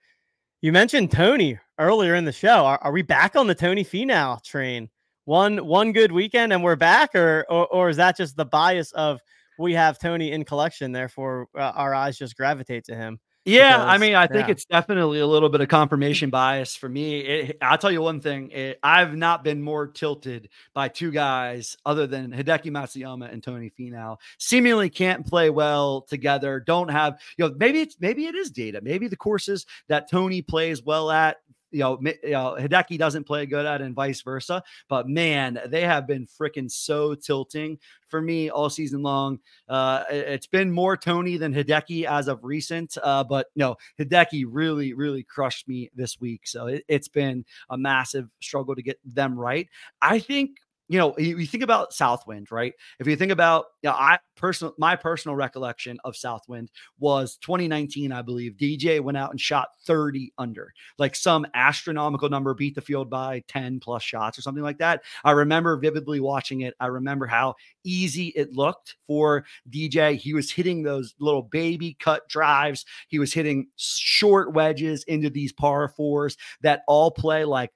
You mentioned Tony earlier in the show. Are, are we back on the Tony Finau train? One one good weekend and we're back, or or, or is that just the bias of we have Tony in collection, therefore uh, our eyes just gravitate to him? Yeah, because, I mean, I think yeah. it's definitely a little bit of confirmation bias for me. It, I'll tell you one thing: it, I've not been more tilted by two guys other than Hideki Matsuyama and Tony Finau. Seemingly can't play well together. Don't have you know maybe it's maybe it is data. Maybe the courses that Tony plays well at you know, you know, Hideki doesn't play good at and vice versa. But man, they have been freaking so tilting for me all season long. Uh, it's been more Tony than Hideki as of recent. Uh, but no, Hideki really, really crushed me this week. So it, it's been a massive struggle to get them right. I think you know, you, you, think about Southwind, right? If you think about, you know, I personal, my personal recollection of Southwind was 2019, I believe. DJ went out and shot 30 under, like some astronomical number, beat the field by 10 plus shots or something like that. I remember vividly watching it. I remember how easy it looked for DJ. He was hitting those little baby cut drives. He was hitting short wedges into these par fours that all play like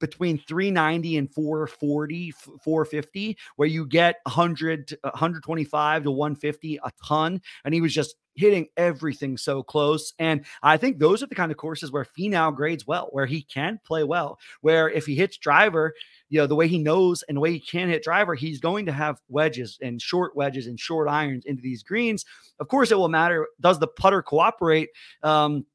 between 390 and 440 450 where you get 100 125 to 150 a ton and he was just hitting everything so close and i think those are the kind of courses where Finau grades well where he can play well where if he hits driver you know the way he knows and the way he can hit driver he's going to have wedges and short wedges and short irons into these greens. Of course it will matter does the putter cooperate? Um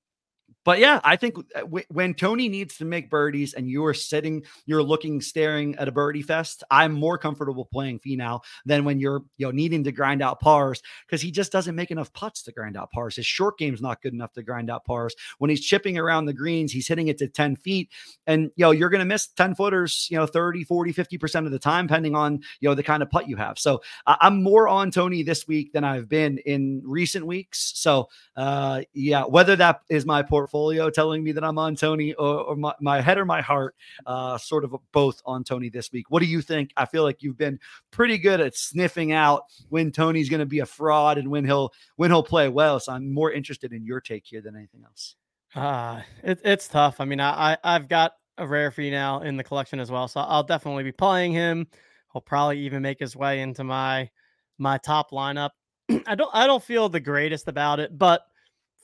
but yeah, I think uh, w- when Tony needs to make birdies and you're sitting, you're looking, staring at a birdie fest, I'm more comfortable playing Finau than when you're, you know, needing to grind out pars because he just doesn't make enough putts to grind out pars. His short game's not good enough to grind out pars. When he's chipping around the greens, he's hitting it to 10 feet. And, you know, you're to miss 10 footers, you know, 30, 40, 50% of the time, depending on, you know, the kind of putt you have. So I- I'm more on Tony this week than I've been in recent weeks. So, uh, yeah, whether that is my portfolio portfolio telling me that I'm on Tony or, or my, my, head or my heart, uh, sort of both on Tony this week. What do you think? I feel like you've been pretty good at sniffing out when Tony's going to be a fraud and when he'll when he'll play well. So I'm more interested in your take here than anything else. Uh, it, it's tough. I mean, I, I have got a rare now in the collection as well, so I'll definitely be playing him. He'll probably even make his way into my my top lineup. I don't I don't feel the greatest about it, but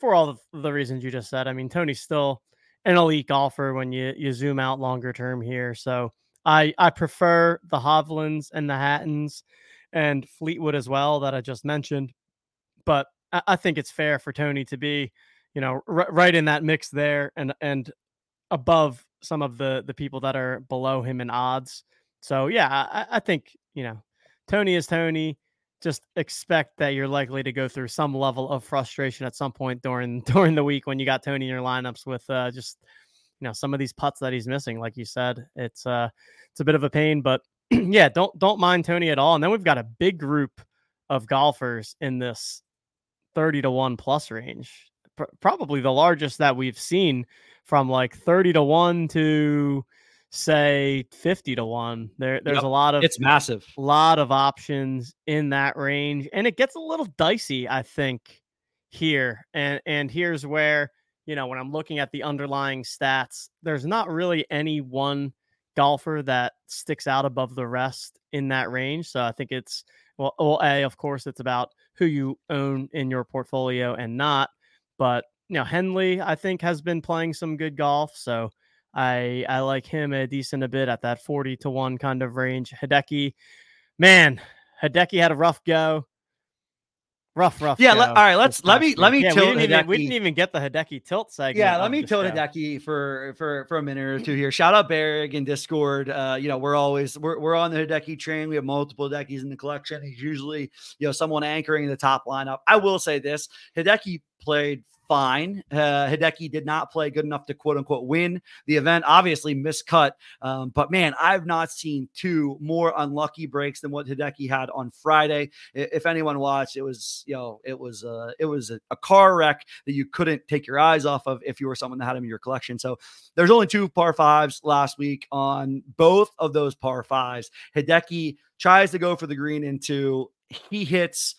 for all the reasons you just said. I mean, Tony's still an elite golfer when you you zoom out longer term here. So I I prefer the Hovlands and the Hattons and Fleetwood as well that I just mentioned. But I, I think it's fair for Tony to be, you know, r- right in that mix there and and above some of the the people that are below him in odds. So yeah, I, I think you know Tony is Tony just expect that you're likely to go through some level of frustration at some point during during the week when you got Tony in your lineups with uh, just you know some of these putts that he's missing. Like you said, it's uh it's a bit of a pain, but yeah, don't don't mind Tony at all. And then we've got a big group of golfers in this 30 to 1 plus range. Pr- probably the largest that we've seen from like 30 to 1 to say 50 to 1 there there's yep. a lot of it's massive a lot of options in that range and it gets a little dicey i think here and and here's where you know when i'm looking at the underlying stats there's not really any one golfer that sticks out above the rest in that range so i think it's well, well a of course it's about who you own in your portfolio and not but you know henley i think has been playing some good golf so I I like him a decent a bit at that 40 to 1 kind of range. Hideki, man, Hideki had a rough go. Rough, rough. Yeah. All right. Let's let me let me yeah, tilt we didn't, even, we didn't even get the Hideki tilt segment. Yeah. Let me tilt show. Hideki for for for a minute or two here. Shout out Berg in Discord. Uh, you know, we're always we're we're on the Hideki train. We have multiple Hidekis in the collection. He's usually you know someone anchoring the top lineup. I will say this: Hideki played fine. Uh, Hideki did not play good enough to quote unquote win the event. Obviously, miscut. Um, but man, I've not seen two more unlucky breaks than what Hideki had on Friday. If anyone watched, it was you know it was uh, it was a, a car wreck that you couldn't take your eyes off of if you were someone that had him in your collection. So there's only two par fives last week on both of those par fives. Hideki tries to go for the green into he hits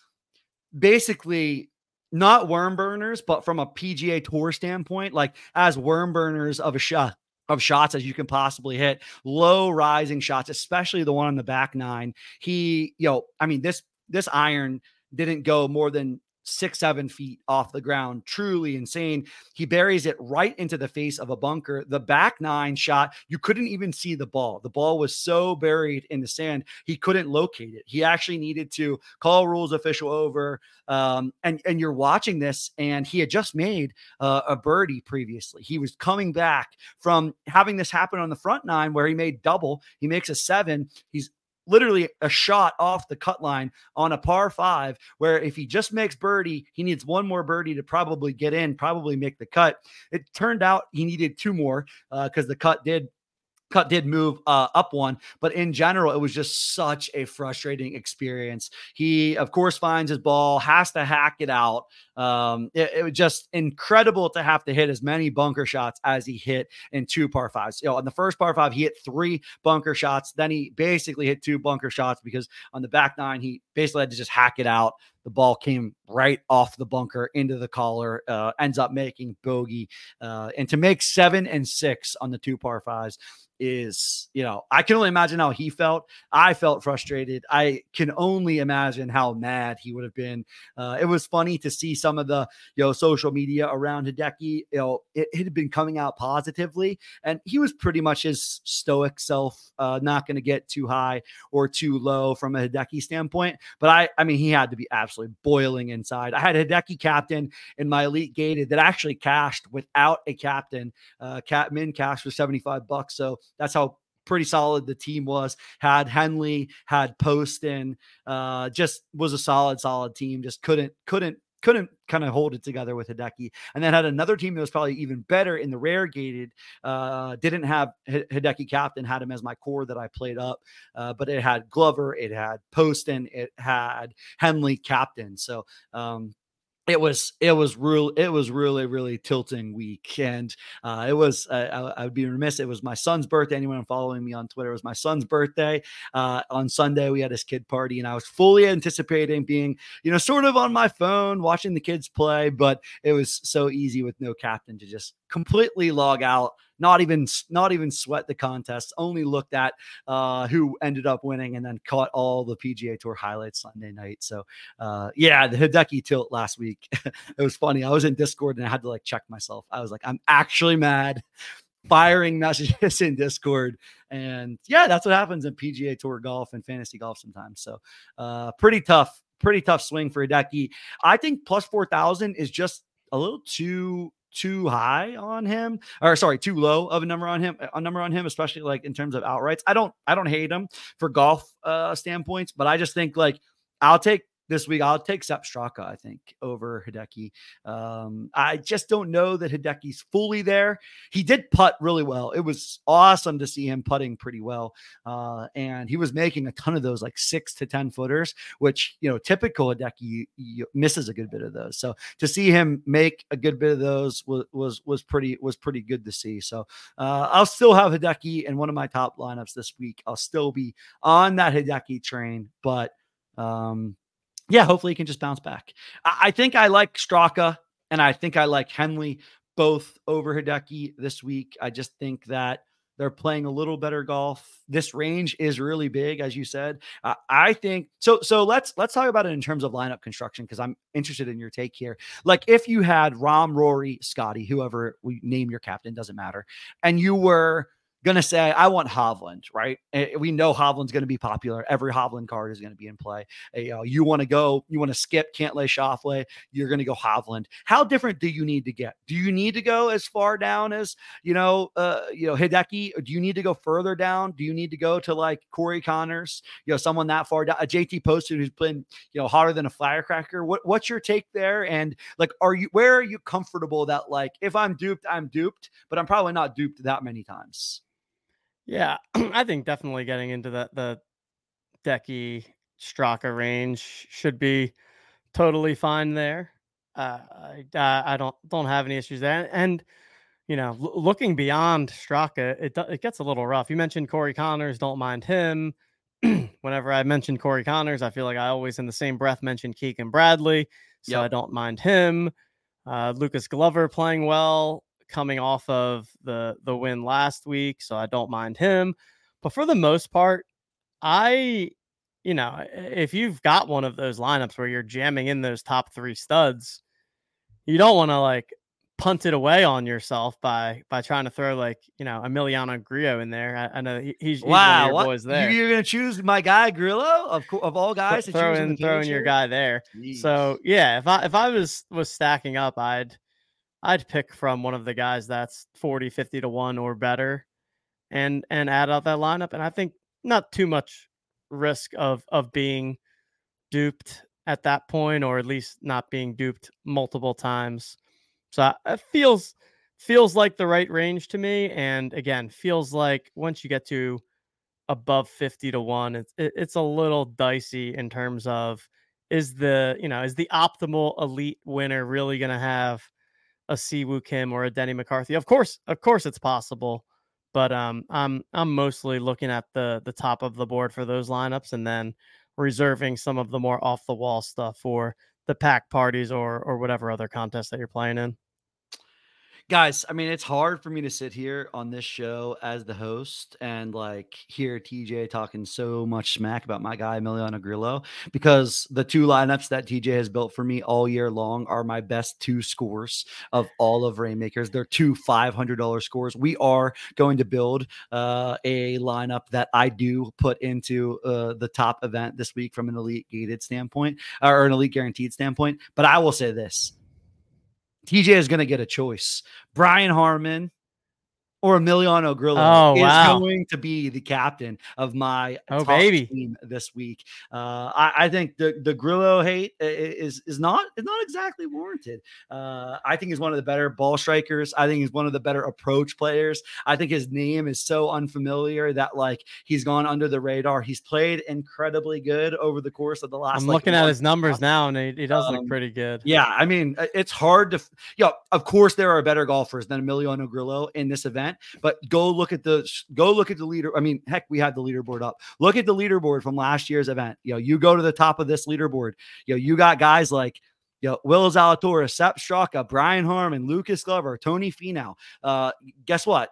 basically not worm burners, but from a PGA Tour standpoint, like as worm burners of a shot of shots as you can possibly hit, low rising shots, especially the one on the back nine. He, you know, I mean this this iron didn't go more than six, seven feet off the ground. Truly insane. He buries it right into the face of a bunker. The back nine shot, you couldn't even see the ball. The ball was so buried in the sand, he couldn't locate it. He actually needed to call rules official over. Um, and, and you're watching this, and he had just made uh, a birdie previously. He was coming back from having this happen on the front nine where he made double. He makes a seven. He's literally a shot off the cut line on a par five, where if he just makes birdie, he needs one more birdie to probably get in, probably make the cut. It turned out he needed two more because uh, the cut did cut did move uh, up one, but in general, it was just such a frustrating experience. He, of course, finds his ball, has to hack it out. Um, it, it, was just incredible to have to hit as many bunker shots as he hit in two par fives. You know, on the first par five, he hit three bunker shots. Then he basically hit two bunker shots because on the back nine, he basically had to just hack it out. The ball came right off the bunker into the collar, uh, ends up making bogey. Uh, and to make seven and six on the two par fives is, you know, I can only imagine how he felt. I felt frustrated. I can only imagine how mad he would have been. Uh, it was funny to see some of the, you know, social media around Hideki. You know, it, it had been coming out positively, and he was pretty much his stoic self, uh, not going to get too high or too low from a Hideki standpoint. But I, I mean, he had to be absolutely boiling inside. I had Hideki captain in my elite gated that actually cashed without a captain. Uh, Cat Min cash for 75 bucks. So that's how pretty solid the team was. Had Henley, had Poston, uh, just was a solid, solid team. Just couldn't, couldn't, couldn't kind of hold it together with Hideki. And then had another team that was probably even better in the rare gated. Uh, didn't have H- Hideki captain, had him as my core that I played up, uh, but it had Glover, it had Poston, it had Henley captain. So um, it was it was real it was really really tilting week and uh, it was uh, I, I, would be remiss it was my son's birthday anyone following me on twitter it was my son's birthday uh, on sunday we had his kid party and i was fully anticipating being you know sort of on my phone watching the kids play but it was so easy with no captain to just completely log out not even not even sweat the contest. Only looked at uh, who ended up winning, and then caught all the PGA Tour highlights Sunday night. So uh, yeah, the Hideki tilt last week. it was funny. I was in Discord and I had to like check myself. I was like, I'm actually mad. Firing messages in Discord, and yeah, that's what happens in PGA Tour golf and fantasy golf sometimes. So, uh, pretty tough, pretty tough swing for Hideki. I think plus four thousand is just a little too too high on him or sorry too low of a number on him a number on him especially like in terms of outrights. I don't i don't hate him for golf uh standpoints but i just think like i'll take this week. I'll take Sepp Straka, I think, over Hideki. Um, I just don't know that Hideki's fully there. He did putt really well. It was awesome to see him putting pretty well. Uh, and he was making a ton of those like six to 10 footers, which, you know, typical Hideki misses a good bit of those. So to see him make a good bit of those was, was, was pretty, was pretty good to see. So uh, I'll still have Hideki in one of my top lineups this week. I'll still be on that Hideki train, but um, yeah, hopefully he can just bounce back. I, I think I like Straka and I think I like Henley both over Hideki this week. I just think that they're playing a little better golf. This range is really big, as you said. Uh, I think so. So let's let's talk about it in terms of lineup construction because I'm interested in your take here. Like if you had Rahm, Rory, Scotty, whoever we name your captain, doesn't matter, and you were going to say, I want Hovland, right? We know Hovland's going to be popular. Every Hovland card is going to be in play. You, know, you want to go, you want to skip Cantlay Schauffele, you're going to go Hovland. How different do you need to get? Do you need to go as far down as, you know, uh, you know, Hideki? Or do you need to go further down? Do you need to go to like Corey Conners, you know, someone that far down, a JT Poston who's been, you know, hotter than a firecracker? What, what's your take there? And like, are you, where are you comfortable that like, if I'm duped, I'm duped, but I'm probably not duped that many times? Yeah, I think definitely getting into the the Hideki Straka range should be totally fine there. Uh, I I don't don't have any issues there, and you know, l- looking beyond Straka, it it gets a little rough. You mentioned Corey Conners, don't mind him. Whenever I mention Corey Conners, I feel like I always, in the same breath, mention Keegan Bradley, so yep. I don't mind him. Uh, Lucas Glover playing well coming off of the the win last week, so I don't mind him. But for the most part, I you know, if you've got one of those lineups where you're jamming in those top 3 studs, you don't want to like punt it away on yourself by by trying to throw like you know Emiliano Grillo in there. I, I know he, he's, he's wow, one boys there. You're gonna choose my guy Grillo of of all guys. throwing throwing your guy there. Jeez. So yeah, if I if I was was stacking up, I'd I'd pick from one of the guys that's 40, 50 to 1 or better and and add out that lineup. And I think not too much risk of of being duped at that point, or at least not being duped multiple times. So it feels feels like the right range to me. And again, feels like once you get to above 50 to 1, it's it's a little dicey in terms of is the you know is the optimal elite winner really going to have a Siwoo Kim or a Denny McCarthy. Of course, of course, it's possible, but um, I'm I'm mostly looking at the the top of the board for those lineups, and then reserving some of the more off the wall stuff for the pack parties or or whatever other contest that you're playing in guys i mean it's hard for me to sit here on this show as the host and like hear tj talking so much smack about my guy emiliano grillo because the two lineups that tj has built for me all year long are my best two scores of all of Reignmakers. They're two $500 scores. We are going to build uh, a lineup that i do put into uh, the top event this week from an elite gated standpoint or an elite guaranteed standpoint. But i will say this TJ is going to get a choice. Brian Harman or Emiliano Grillo oh, is wow. going to be the captain of my oh, baby. team this week. Uh, I, I, think the the Grillo hate is is not is not exactly warranted. Uh, I think he's one of the better ball strikers. I think he's one of the better approach players. I think his name is so unfamiliar that like he's gone under the radar. He's played incredibly good over the course of the last. I'm like, looking at his numbers now, and he, he does um, look pretty good. Yeah, I mean, it's hard to. Yeah, you know, of course there are better golfers than Emiliano Grillo in this event But go look at the go look at the leader. I mean, heck, we had the leaderboard up. Look at the leaderboard from last year's event. You know, you go to the top of this leaderboard. You know, you got guys like you know, Will Zalatoris, Sepp Straka, Brian Harman, Lucas Glover, Tony Finau. Uh, guess what?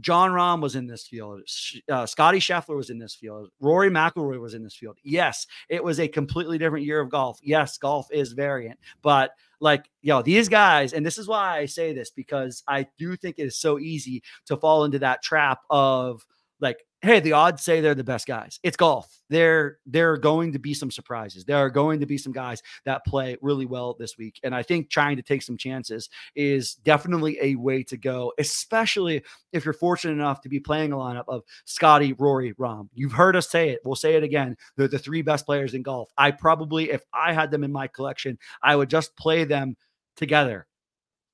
Jon Rahm was in this field. Uh, Scotty Scheffler was in this field. Rory McIlroy was in this field. Yes, it was a completely different year of golf. Yes, golf is variant, but like, yo, these guys, and this is why I say this because I do think it is so easy to fall into that trap of like hey, the odds say they're the best guys. It's golf. There, there are going to be some surprises. There are going to be some guys that play really well this week. And I think trying to take some chances is definitely a way to go, especially if you're fortunate enough to be playing a lineup of Scotty, Rory, Rahm. You've heard us say it. We'll say it again. They're the three best players in golf. I probably, if I had them in my collection, I would just play them together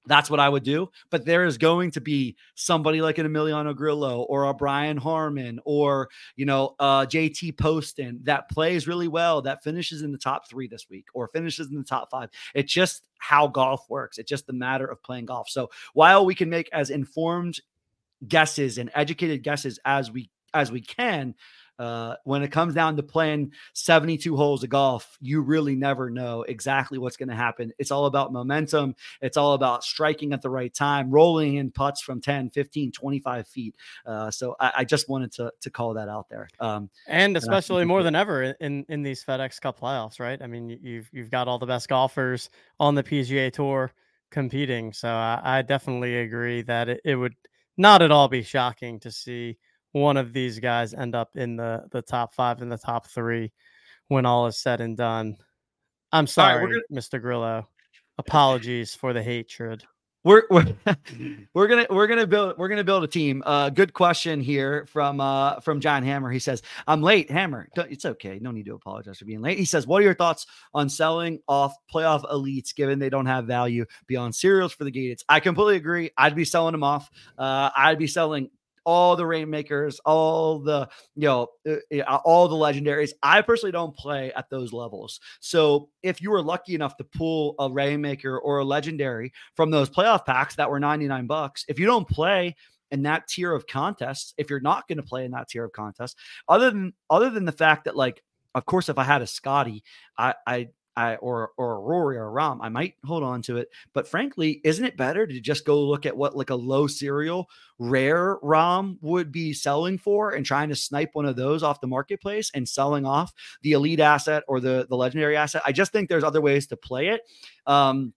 that's what I would do. But there is going to be somebody like an Emiliano Grillo or a Brian Harman or, you know, uh, JT Poston that plays really well, that finishes in the top three this week or finishes in the top five. It's just how golf works. It's just the matter of playing golf. So while we can make as informed guesses and educated guesses as we as we can, uh, when it comes down to playing 72 holes of golf, you really never know exactly what's going to happen. It's all about momentum. It's all about striking at the right time, rolling in putts from 10, 15, 25 feet. Uh, so I, I, just wanted to, to call that out there. Um, and especially and more than ever in, in these FedEx Cup playoffs, right? I mean, you've, you've got all the best golfers on the PGA Tour competing. So I, I definitely agree that it, it would not at all be shocking to see – one of these guys end up in the the top five and the top three when all is said and done. I'm sorry, right, gonna... Mr. Grillo. Apologies for the hatred. We're we're, we're gonna we're gonna build we're gonna build a team. Uh, good question here from uh from John Hammer. He says, "I'm late, Hammer. It's okay. No need to apologize for being late." He says, "What are your thoughts on selling off playoff elites, given they don't have value beyond serials for the gated?" I completely agree. I'd be selling them off. Uh, I'd be selling all the reignmakers, all the you know, uh, all the legendaries. I personally don't play at those levels. So if you were lucky enough to pull a reignmaker or a legendary from those playoff packs that were 99 bucks, if you don't play in that tier of contests, if you're not going to play in that tier of contests, other than other than the fact that like of course, if I had a Scotty, I, I I, or or a Rory or a Rahm, I might hold on to it. But frankly, isn't it better to just go look at what like a low serial rare Rahm would be selling for and trying to snipe one of those off the marketplace and selling off the elite asset or the the legendary asset? I just think there's other ways to play it. Um,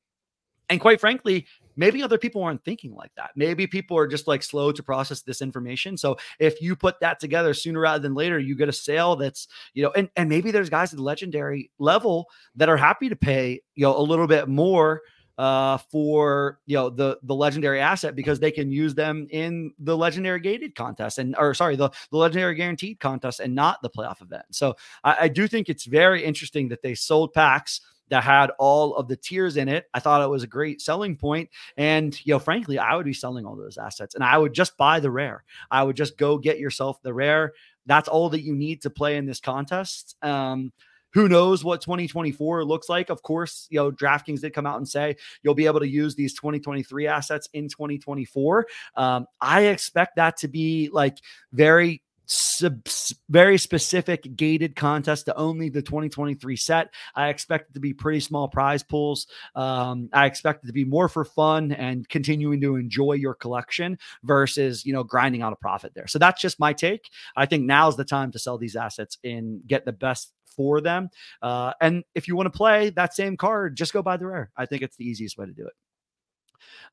and quite frankly, maybe other people aren't thinking like that. Maybe people are just like slow to process this information. So if you put that together sooner rather than later, you get a sale that's, you know, and, and maybe there's guys at the legendary level that are happy to pay, you know, a little bit more uh for you know the the legendary asset because they can use them in the legendary gated contest and or sorry the, the legendary guaranteed contest and not the playoff event so I, I do think it's very interesting that they sold packs that had all of the tiers in it. I thought it was a great selling point. And, you know, frankly, I would be selling all those assets and I would just buy the rare. I would just go get yourself the rare. That's all that you need to play in this contest. Um, who knows what 2024 looks like? Of course, you know, DraftKings did come out and say you'll be able to use these 2023 assets in 2024. Um, I expect that to be like very sub- very specific gated contest to only the 2023 set. I expect it to be pretty small prize pools. Um, I expect it to be more for fun and continuing to enjoy your collection versus, you know, grinding out a profit there. So that's just my take. I think now's the time to sell these assets and get the best for them. Uh, and if you want to play that same card, just go buy the rare. I think it's the easiest way to do it.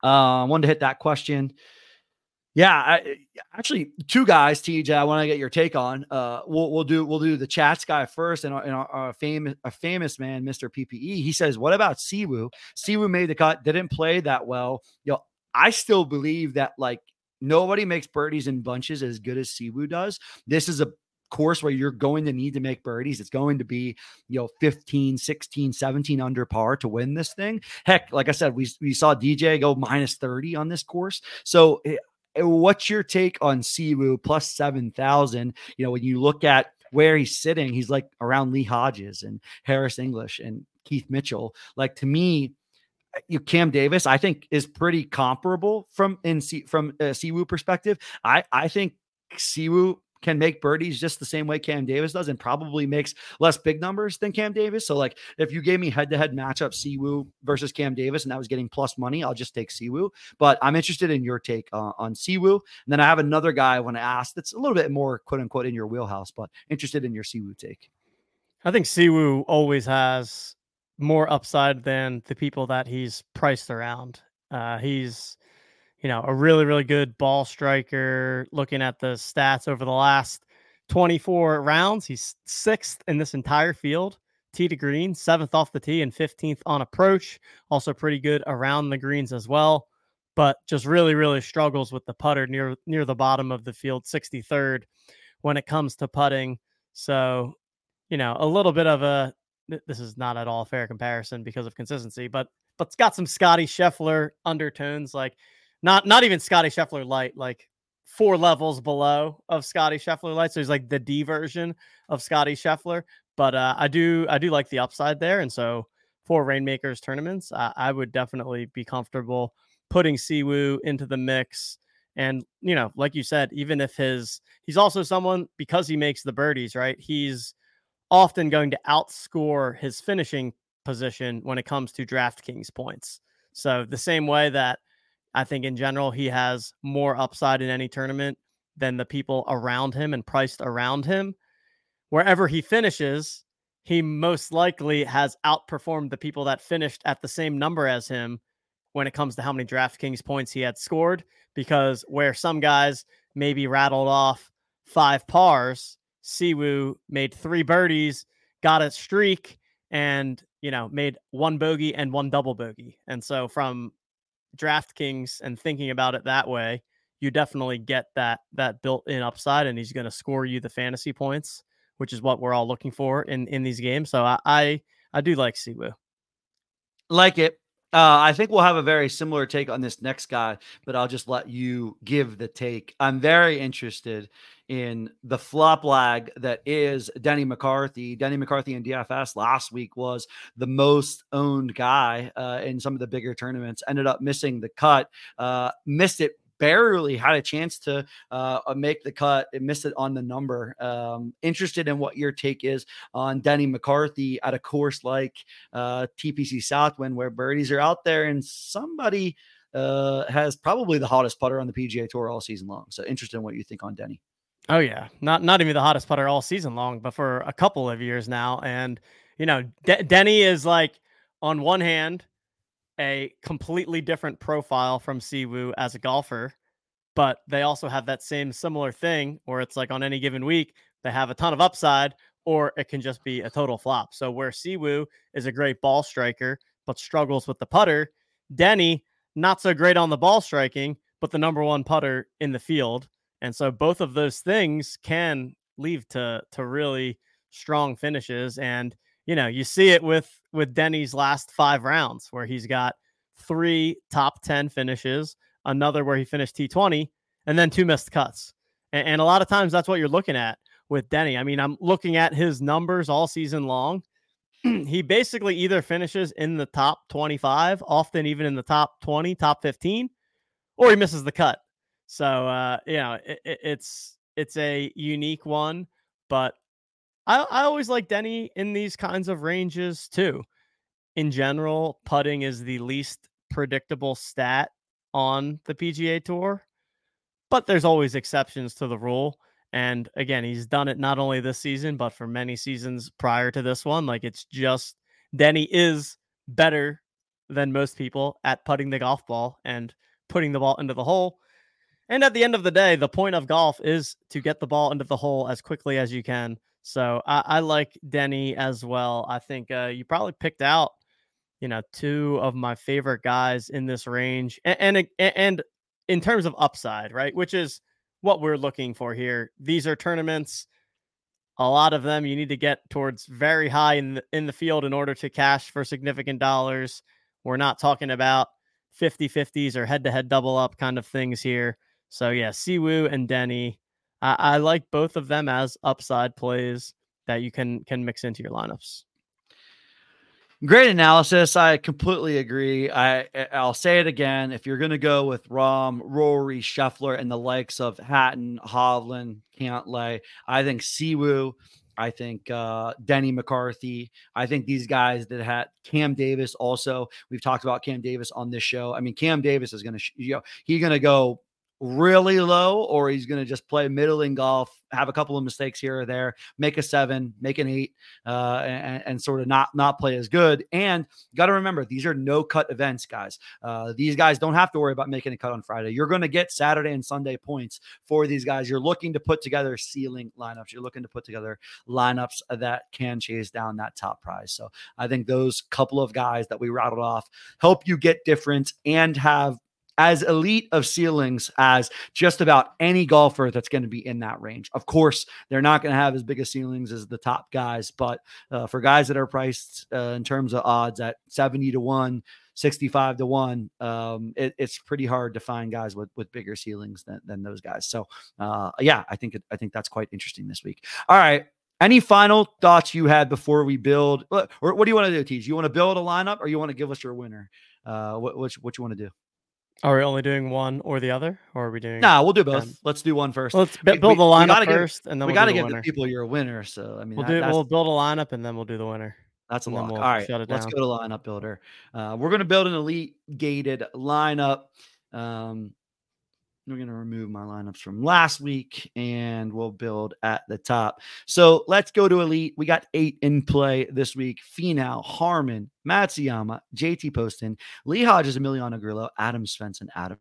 Uh, I wanted to hit that question. Yeah, I, actually, two guys, TJ. I want to get your take on. Uh, we'll we'll do we'll do the chats guy first, and, our, and our, our famous a famous man, Mister PPE. He says, "What about Siwoo? Siwoo made the cut, didn't play that well. You know, I still believe that like nobody makes birdies in bunches as good as Siwoo does. This is a course where you're going to need to make birdies. It's going to be, you know, 15, 16, 17 under par to win this thing. Heck, like I said, we, we saw DJ go minus 30 on this course. So eh, Eh, Eh, what's your take on Siwoo plus 7,000? You know, when you look at where he's sitting, he's like around Lee Hodges and Harris English and Keith Mitchell. Like to me, eh, you Cam Davis, I think is pretty comparable from in C, from a Siwoo perspective. I I think Siwoo can make birdies just the same way Cam Davis does and probably makes less big numbers than Cam Davis. So, like, if you gave me head to head matchup Siwoo versus Cam Davis and that was getting plus money, I'll just take Siwoo. But I'm interested in your take uh, on Siwoo. And then I have another guy I want to ask that's a little bit more quote unquote in your wheelhouse, but interested in your Siwoo take. I think Siwoo always has more upside than the people that he's priced around. Uh, he's you know, a really, really good ball striker. Looking at the stats over the last 24 rounds. He's sixth in this entire field. Tee to green, seventh off the tee, and 15th on approach. Also pretty good around the greens as well, but just really, really struggles with the putter near near the bottom of the field, 63rd when it comes to putting. So, you know, a little bit of a this is not at all a fair comparison because of consistency, but but it's got some Scotty Scheffler undertones, like not not even Scotty Scheffler light, like four levels below of Scotty Scheffler light. So he's like the D version of Scotty Scheffler. But uh, I do I do like the upside there, and so for Reignmakers tournaments, I, I would definitely be comfortable putting Siwoo into the mix. And you know, like you said, even if his he's also someone because he makes the birdies, right? He's often going to outscore his finishing position when it comes to DraftKings points. So the same way that I think in general he has more upside in any tournament than the people around him and priced around him. Wherever he finishes, he most likely has outperformed the people that finished at the same number as him when it comes to how many DraftKings points he had scored. Because where some guys maybe rattled off five pars, Siwoo made three birdies, got a streak, and you know made one bogey and one double bogey. And so from DraftKings and thinking about it that way, you definitely get that that built-in upside, and he's going to score you the fantasy points, which is what we're all looking for in in these games. So I I, I do like Siwoo. Like it. Uh, I think we'll have a very similar take on this next guy, but I'll just let you give the take. I'm very interested in the flop lag that is Denny McCarthy. Denny McCarthy in DFS last week was the most owned guy uh, in some of the bigger tournaments. Ended up missing the cut, uh, missed it barely had a chance to uh, uh, make the cut. and missed it on the number. Um, interested in what your take is on Denny McCarthy at a course like uh, TPC Southwind, where birdies are out there and somebody uh, has probably the hottest putter on the PGA Tour all season long. So interested in what you think on Denny. Oh yeah, not not even the hottest putter all season long, but for a couple of years now. And you know, De- Denny is like on one hand a completely different profile from Siwoo as a golfer, but they also have that same similar thing where it's like on any given week, they have a ton of upside, or it can just be a total flop. So where Siwoo is a great ball striker, but struggles with the putter, Denny, not so great on the ball striking, but the number one putter in the field. And so both of those things can lead to to really strong finishes. And you know, you see it with with Denny's last five rounds where he's got three top 10 finishes, another where he finished T20, and then two missed cuts. And, and, a lot of times that's what you're looking at with Denny. I mean, I'm looking at his numbers all season long. he basically either finishes in the top 25, often even in the top 20, top 15, or he misses the cut. So, uh, you know, it, it's it's a unique one, but I, I always like Denny in these kinds of ranges too. In general, putting is the least predictable stat on the PGA Tour, but there's always exceptions to the rule. And again, he's done it not only this season, but for many seasons prior to this one. Like it's just Denny is better than most people at putting the golf ball and putting the ball into the hole. And at the end of the day, the point of golf is to get the ball into the hole as quickly as you can. So I, I like Denny as well. I think uh, you probably picked out, you know, two of my favorite guys in this range, and, and and in terms of upside, right, which is what we're looking for here. These are tournaments. A lot of them you need to get towards very high in the, in the field in order to cash for significant dollars. We're not talking about 50 50s or head to head double up kind of things here. So yeah, Siwoo and Denny I, I like both of them as upside plays that you can can mix into your lineups. Great analysis. I completely agree. I I'll say it again. If you're going to go with Rahm, Rory, Scheffler, and the likes of Hatton, Hovland, Cantlay, I think Siwoo, I think uh, Denny McCarthy. I think these guys that had Cam Davis also. We've talked about Cam Davis on this show. I mean, Cam Davis is going to, you know, he's going to go really low or he's going to just play middling golf, have a couple of mistakes here or there, make a seven, make an eight, uh, and, and, sort of not not play as good. And got to remember these are no cut events, guys. Uh, these guys don't have to worry about making a cut on Friday. You're going to get Saturday and Sunday points for these guys. You're looking to put together ceiling lineups. You're looking to put together lineups that can chase down that top prize. So I think those couple of guys that we rattled off help you get different and have as elite of ceilings as just about any golfer that's going to be in that range. Of course, they're not going to have as big a ceilings as the top guys, but uh, for guys that are priced uh, in terms of odds at 70 to 1, 65 to 1, um, it, it's pretty hard to find guys with, with bigger ceilings than, than those guys. So, uh, yeah, I think I think that's quite interesting this week. All right. Any final thoughts you had before we build? Or what do you want to do, Teach? You want to build a lineup or you want to give us your winner? Uh, what, what, what you want to do? Are we only doing one or the other, or are we doing? No, nah, we'll do both. Let's do one first. Let's build the lineup first, and then we we'll got to give the people you're winner. So I mean, we'll that, do. We'll build a lineup, and then we'll do the winner. That's a lock. We'll All right, let's go to lineup builder. Uh, we're going to build an elite gated lineup. Um, we're going to remove my lineups from last week and we'll build at the top. So let's go to Elite. We got eight in play this week Finau, Harman, Matsuyama, JT Poston, Lee Hodges, Emiliano Grillo, Adam Svensson, Adam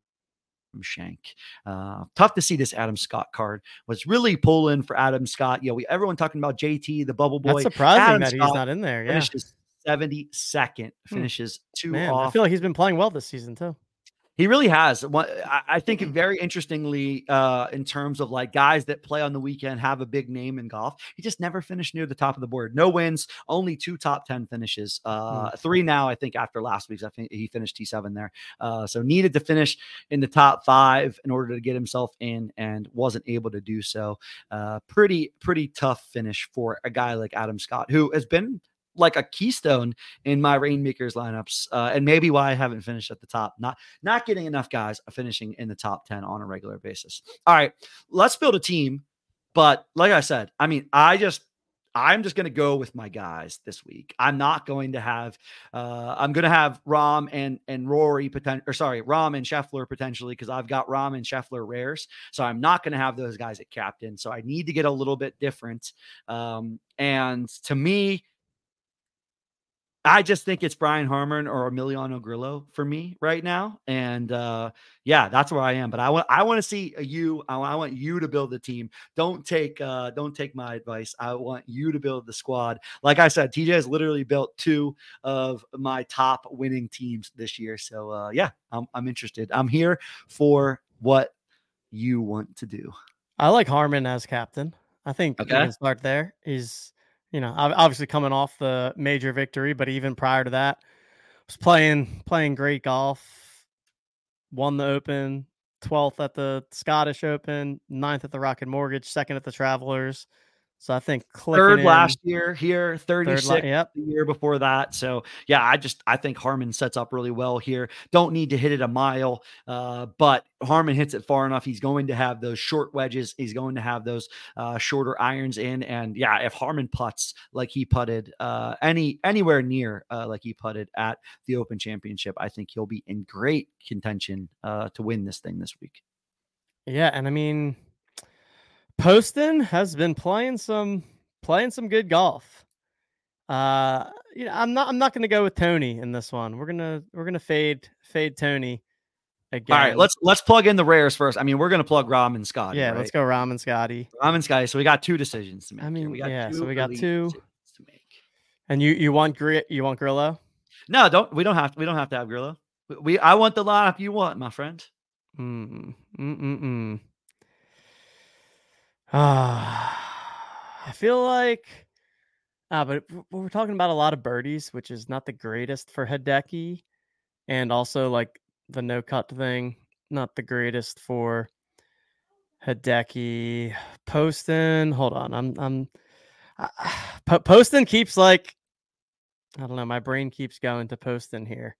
Schenk. Uh, tough to see this Adam Scott card was really pulling for Adam Scott. You know, we everyone talking about JT, the bubble boy. That's surprising Adam that Scott he's not in there. Yeah. Finishes 72nd, finishes hmm. two Man, off. I feel like he's been playing well this season too. He really has. I think very interestingly, uh, in terms of like guys that play on the weekend have a big name in golf. He just never finished near the top of the board. No wins, only two top ten finishes. Uh, three now, I think, after last week's. I think he finished T seven there. Uh, so needed to finish in the top five in order to get himself in, and wasn't able to do so. Uh, pretty pretty tough finish for a guy like Adam Scott, who has been like a keystone in my reignmakers lineups, uh, and maybe why I haven't finished at the top. Not not getting enough guys finishing in the top ten on a regular basis. All right, let's build a team. But like I said, I mean, I just I'm just going to go with my guys this week. I'm not going to have. Uh, I'm going to have Rahm and and Rory potential, or sorry, Rahm and Scheffler potentially because I've got Rahm and Scheffler rares. So I'm not going to have those guys at captain. So I need to get a little bit different. Um, and to me, I just think it's Brian Harman or Emiliano Grillo for me right now, and uh, yeah, that's where I am. But I want I want to see you. I, I, want you to build the team. Don't take uh, don't take my advice. I want you to build the squad. Like I said, TJ has literally built two of my top winning teams this year. So uh, yeah, I'm I'm interested. I'm here for what you want to do. I like Harman as captain. I think okay. we can start there. He's you know, obviously coming off the major victory, but even prior to that, was playing playing great golf. Won the Open, 12th at the Scottish Open, 9th at the Rocket Mortgage, second at the Travelers. So I think third last year here, 36 third, yep. the year before that. So yeah, I just I think Harman sets up really well here. Don't need to hit it a mile, uh, but Harman hits it far enough. He's going to have those short wedges. He's going to have those uh, shorter irons in. And yeah, if Harman puts like he putted uh, any anywhere near uh, like he putted at the Open Championship, I think he'll be in great contention uh, to win this thing this week. Yeah, and I mean Poston has been playing some playing some good golf. Uh, you know, I'm not I'm not going to go with Tony in this one. We're gonna we're gonna fade fade Tony again. All right, let's let's plug in the rares first. I mean, we're gonna plug Rahm and Scotty. Yeah, right? let's go Rahm and Scotty. Rahm and Scotty. So we got two decisions to make. I mean, yeah. So we got two to make. And you you want Gri- you want Grillo? No, don't. We don't have. We don't have to have Grillo. We, we I want the lineup you want, my friend. Mm mm mm. Ah, I feel like, ah, but we're talking about a lot of birdies, which is not the greatest for Hideki, and also like the no cut thing, not the greatest for Hideki. Poston, hold on, I'm I'm uh, Poston keeps like I don't know, my brain keeps going to Poston here.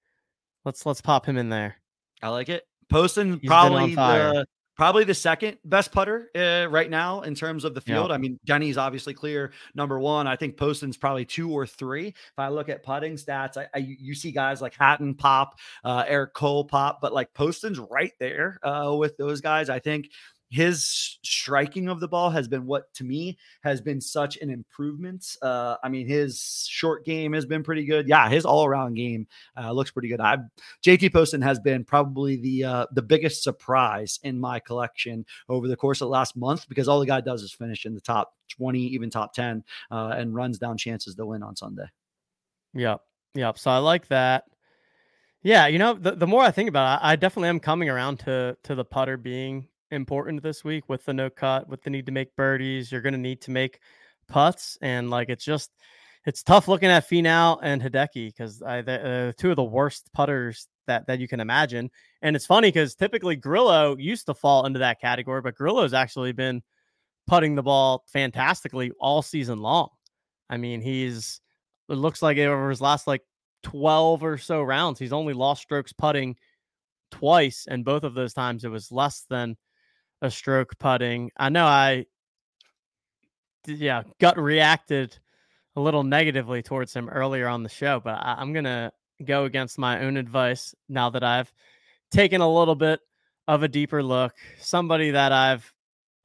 Let's let's pop him in there. I like it. Poston He's probably the probably the second best putter uh, right now in terms of the field. Yeah. I mean, Denny's obviously clear number one. I think Poston's probably two or three. If I look at putting stats, I, I you see guys like Hatton pop, uh, Eric Cole pop, but like Poston's right there uh, with those guys. I think his striking of the ball has been what to me has been such an improvement. Uh, I mean, his short game has been pretty good. Yeah, his all around game uh, looks pretty good. I JT Poston has been probably the uh, the biggest surprise in my collection over the course of the last month because all the guy does is finish in the top twenty, even top ten, uh, and runs down chances to win on Sunday. Yep, yep. So I like that. Yeah, you know, the, the more I think about it, I definitely am coming around to to the putter being important this week with the no cut, with the need to make birdies. You're going to need to make putts, and like it's just it's tough looking at Finau and Hideki because uh, two of the worst putters that that you can imagine. And it's funny because typically Grillo used to fall into that category, but Grillo's actually been putting the ball fantastically all season long. I mean, he's it looks like over his last like 12 or so rounds, he's only lost strokes putting twice, and both of those times it was less than a stroke putting. I know I, yeah, gut reacted a little negatively towards him earlier on the show, but I, I'm going to go against my own advice now that I've taken a little bit of a deeper look. Somebody that I've,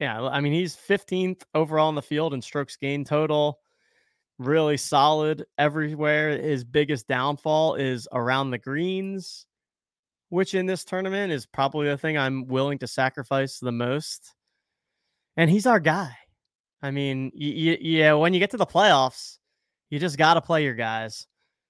yeah, I mean, he's 15th overall in the field in strokes gained total. Really solid everywhere. His biggest downfall is around the greens which in this tournament is probably the thing I'm willing to sacrifice the most. And he's our guy. I mean, y- y- yeah, when you get to the playoffs, you just got to play your guys.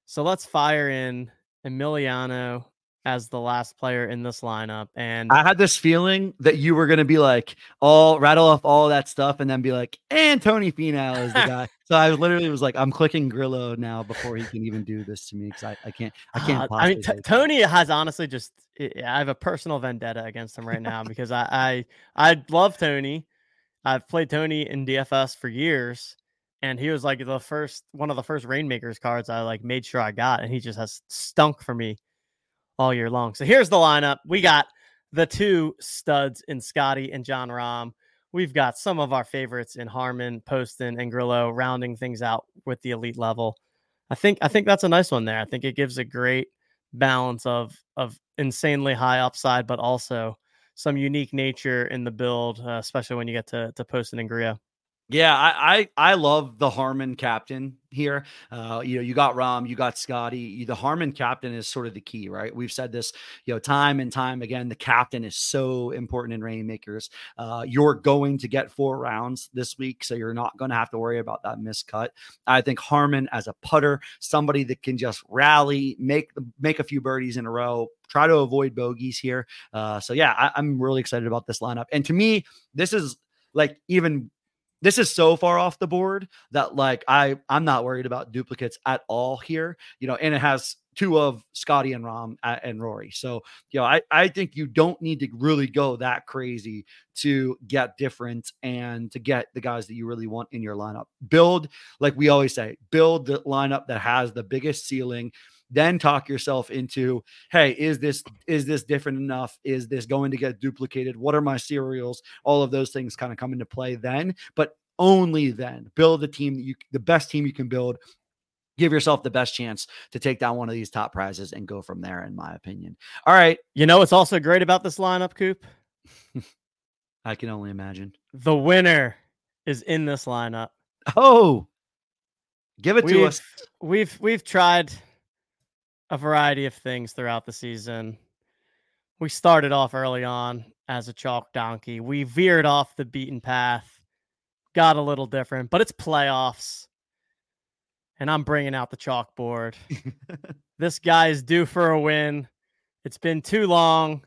So let's fire in Emiliano as the last player in this lineup. And I had this feeling that you were going to be like, all rattle off all that stuff and then be like, and Tony Finau is the guy. so I literally was like, I'm clicking Grillo now before he can even do this to me because I, I can't, I can't. Uh, I mean, t- Tony has honestly just, I have a personal vendetta against him right now because I, I, I love Tony. I've played Tony in DFS for years. And he was like the first one of the first Reignmakers cards I like made sure I got, and he just has stunk for me all year long. So here's the lineup. We got the two studs in Scotty and Jon Rahm. We've got some of our favorites in Harman, Poston, and Grillo rounding things out with the elite level. I think I think that's a nice one there. I think it gives a great balance of of insanely high upside, but also some unique nature in the build, uh, especially when you get to to Poston and Grillo. Yeah, I, I, I love the Harman captain here. Uh, you know, you got Rahm, you got Scotty. The Harman captain is sort of the key, right? We've said this, you know, time and time again. The captain is so important in Reignmakers. Uh, you're going to get four rounds this week, so you're not going to have to worry about that miscut. I think Harman as a putter, somebody that can just rally, make make a few birdies in a row, try to avoid bogeys here. Uh, so yeah, I, I'm really excited about this lineup. And to me, this is like even this is so far off the board that like I I'm not worried about duplicates at all here. You know, and it has two of Scotty and Rahm uh, and Rory. So, you know, I, I think you don't need to really go that crazy to get different and to get the guys that you really want in your lineup. Build, like we always say, build the lineup that has the biggest ceiling then talk yourself into hey is this is this different enough? Is this going to get duplicated? What are my serials? All of those things kind of come into play then but only then. Build the team that you the best team you can build. Give yourself the best chance to take down one of these top prizes and go from there in my opinion. All right. You know what's also great about this lineup Cupe? I can only imagine. The winner is in this lineup. Oh! Give it we've, to us. we've we've tried a variety of things throughout the season. We started off early on as a chalk donkey. We veered off the beaten path, got a little different, but it's playoffs. And I'm bringing out the chalkboard. this guy is due for a win. It's been too long.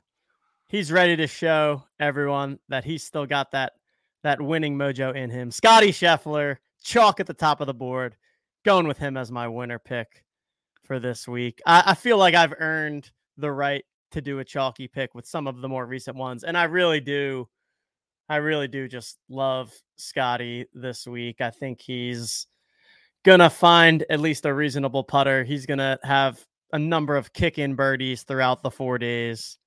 He's ready to show everyone that he's still got that that winning mojo in him. Scotty Scheffler, chalk at the top of the board. Going with him as my winner pick for this week. I, I feel like I've earned the right to do a chalky pick with some of the more recent ones, and I really do. I really do just love Scotty this week. I think he's gonna find at least a reasonable putter. He's gonna have a number of kick in birdies throughout the four days.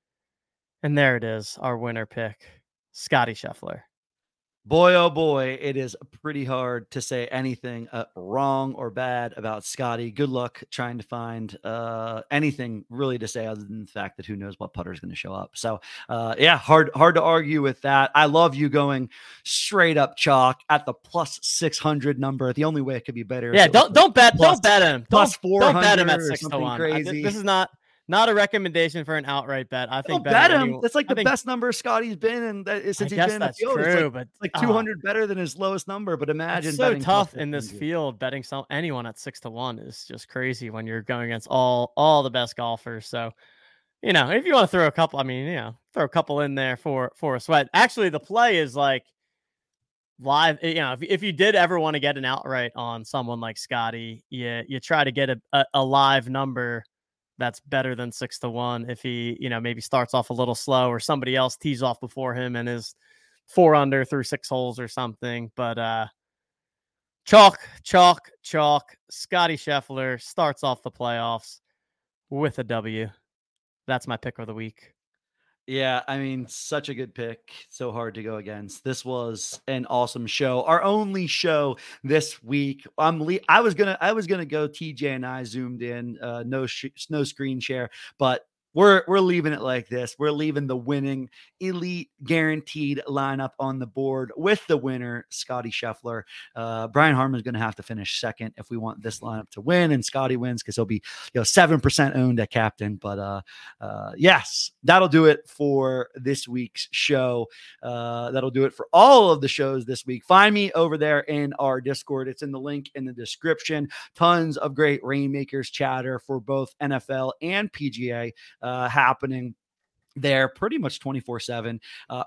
And there it is, our winner pick Scotty Scheffler. Boy, oh boy, it is pretty hard to say anything uh, wrong or bad about Scotty. Good luck trying to find uh, anything really to say other than the fact that who knows what putter is going to show up. So, uh, yeah, hard hard to argue with that. I love you going straight up chalk at the plus six hundred number. The only way it could be better. Yeah, don't don't bet plus, don't bet him. Plus four don't bet him at six to one. Crazy. I, this is not not a recommendation for an outright bet. I think bet him. Anyone, that's like the think, best number Scotty's been and since I he's been in the field. True, it's like, but like 200 uh, better than his lowest number. But imagine it's so tough in this field. Betting some anyone at six to one is just crazy when you're going against all all the best golfers. So you know, if you want to throw a couple, I mean, you know, throw a couple in there for for a sweat. Actually, the play is like live. You know, if, if you did ever want to get an outright on someone like Scotty, you you try to get a, a, a live number that's better than six to one if he, you know, maybe starts off a little slow or somebody else tees off before him and is four under through six holes or something. But uh chalk, chalk, chalk. Scotty Scheffler starts off the playoffs with a W. That's my pick of the week. Yeah, I mean, such a good pick. So hard to go against. This was an awesome show. Our only show this week. I'm le- I was gonna I was gonna go TJ and I zoomed in, uh, no sh- no screen share, but we're we're leaving it like this. We're leaving the winning elite guaranteed lineup on the board with the winner, Scotty Scheffler. Uh, Brian Harman is going to have to finish second if we want this lineup to win, and Scotty wins because he'll be you know seven percent owned at captain. But uh, uh, yes, that'll do it for this week's show. Uh, that'll do it for all of the shows this week. Find me over there in our Discord. It's in the link in the description. Tons of great reignmakers chatter for both NFL and PGA uh, happening there pretty much 24 uh, 7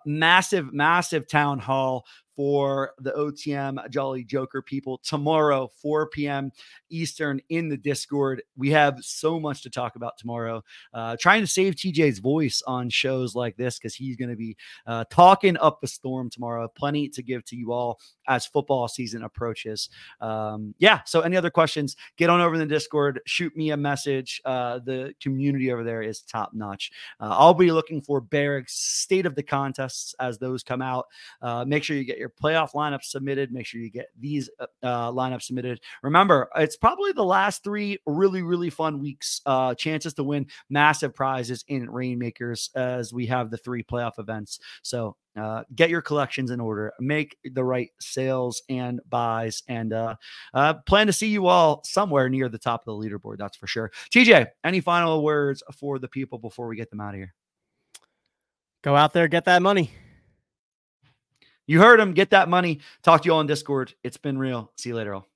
massive massive town hall for the OTM Jolly Joker people tomorrow, 4 p.m. Eastern in the Discord. We have so much to talk about tomorrow. Uh, trying to save TJ's voice on shows like this because he's going to be uh, talking up a storm tomorrow. Plenty to give to you all as football season approaches. Um, yeah. So, any other questions? Get on over in the Discord. Shoot me a message. Uh, the community over there is top notch. Uh, I'll be looking for Barrick's state of the contests as those come out. Uh, make sure you get your playoff lineup submitted. Make sure you get these uh, uh, lineups submitted. Remember, it's probably the last three really, really fun weeks. Uh, chances to win massive prizes in Reignmakers as we have the three playoff events. So uh, get your collections in order, make the right sales and buys, and uh, uh, plan to see you all somewhere near the top of the leaderboard. That's for sure. TJ, any final words for the people before we get them out of here? Go out there, get that money. You heard him. Get that money. Talk to you all on Discord. It's been real. See you later all.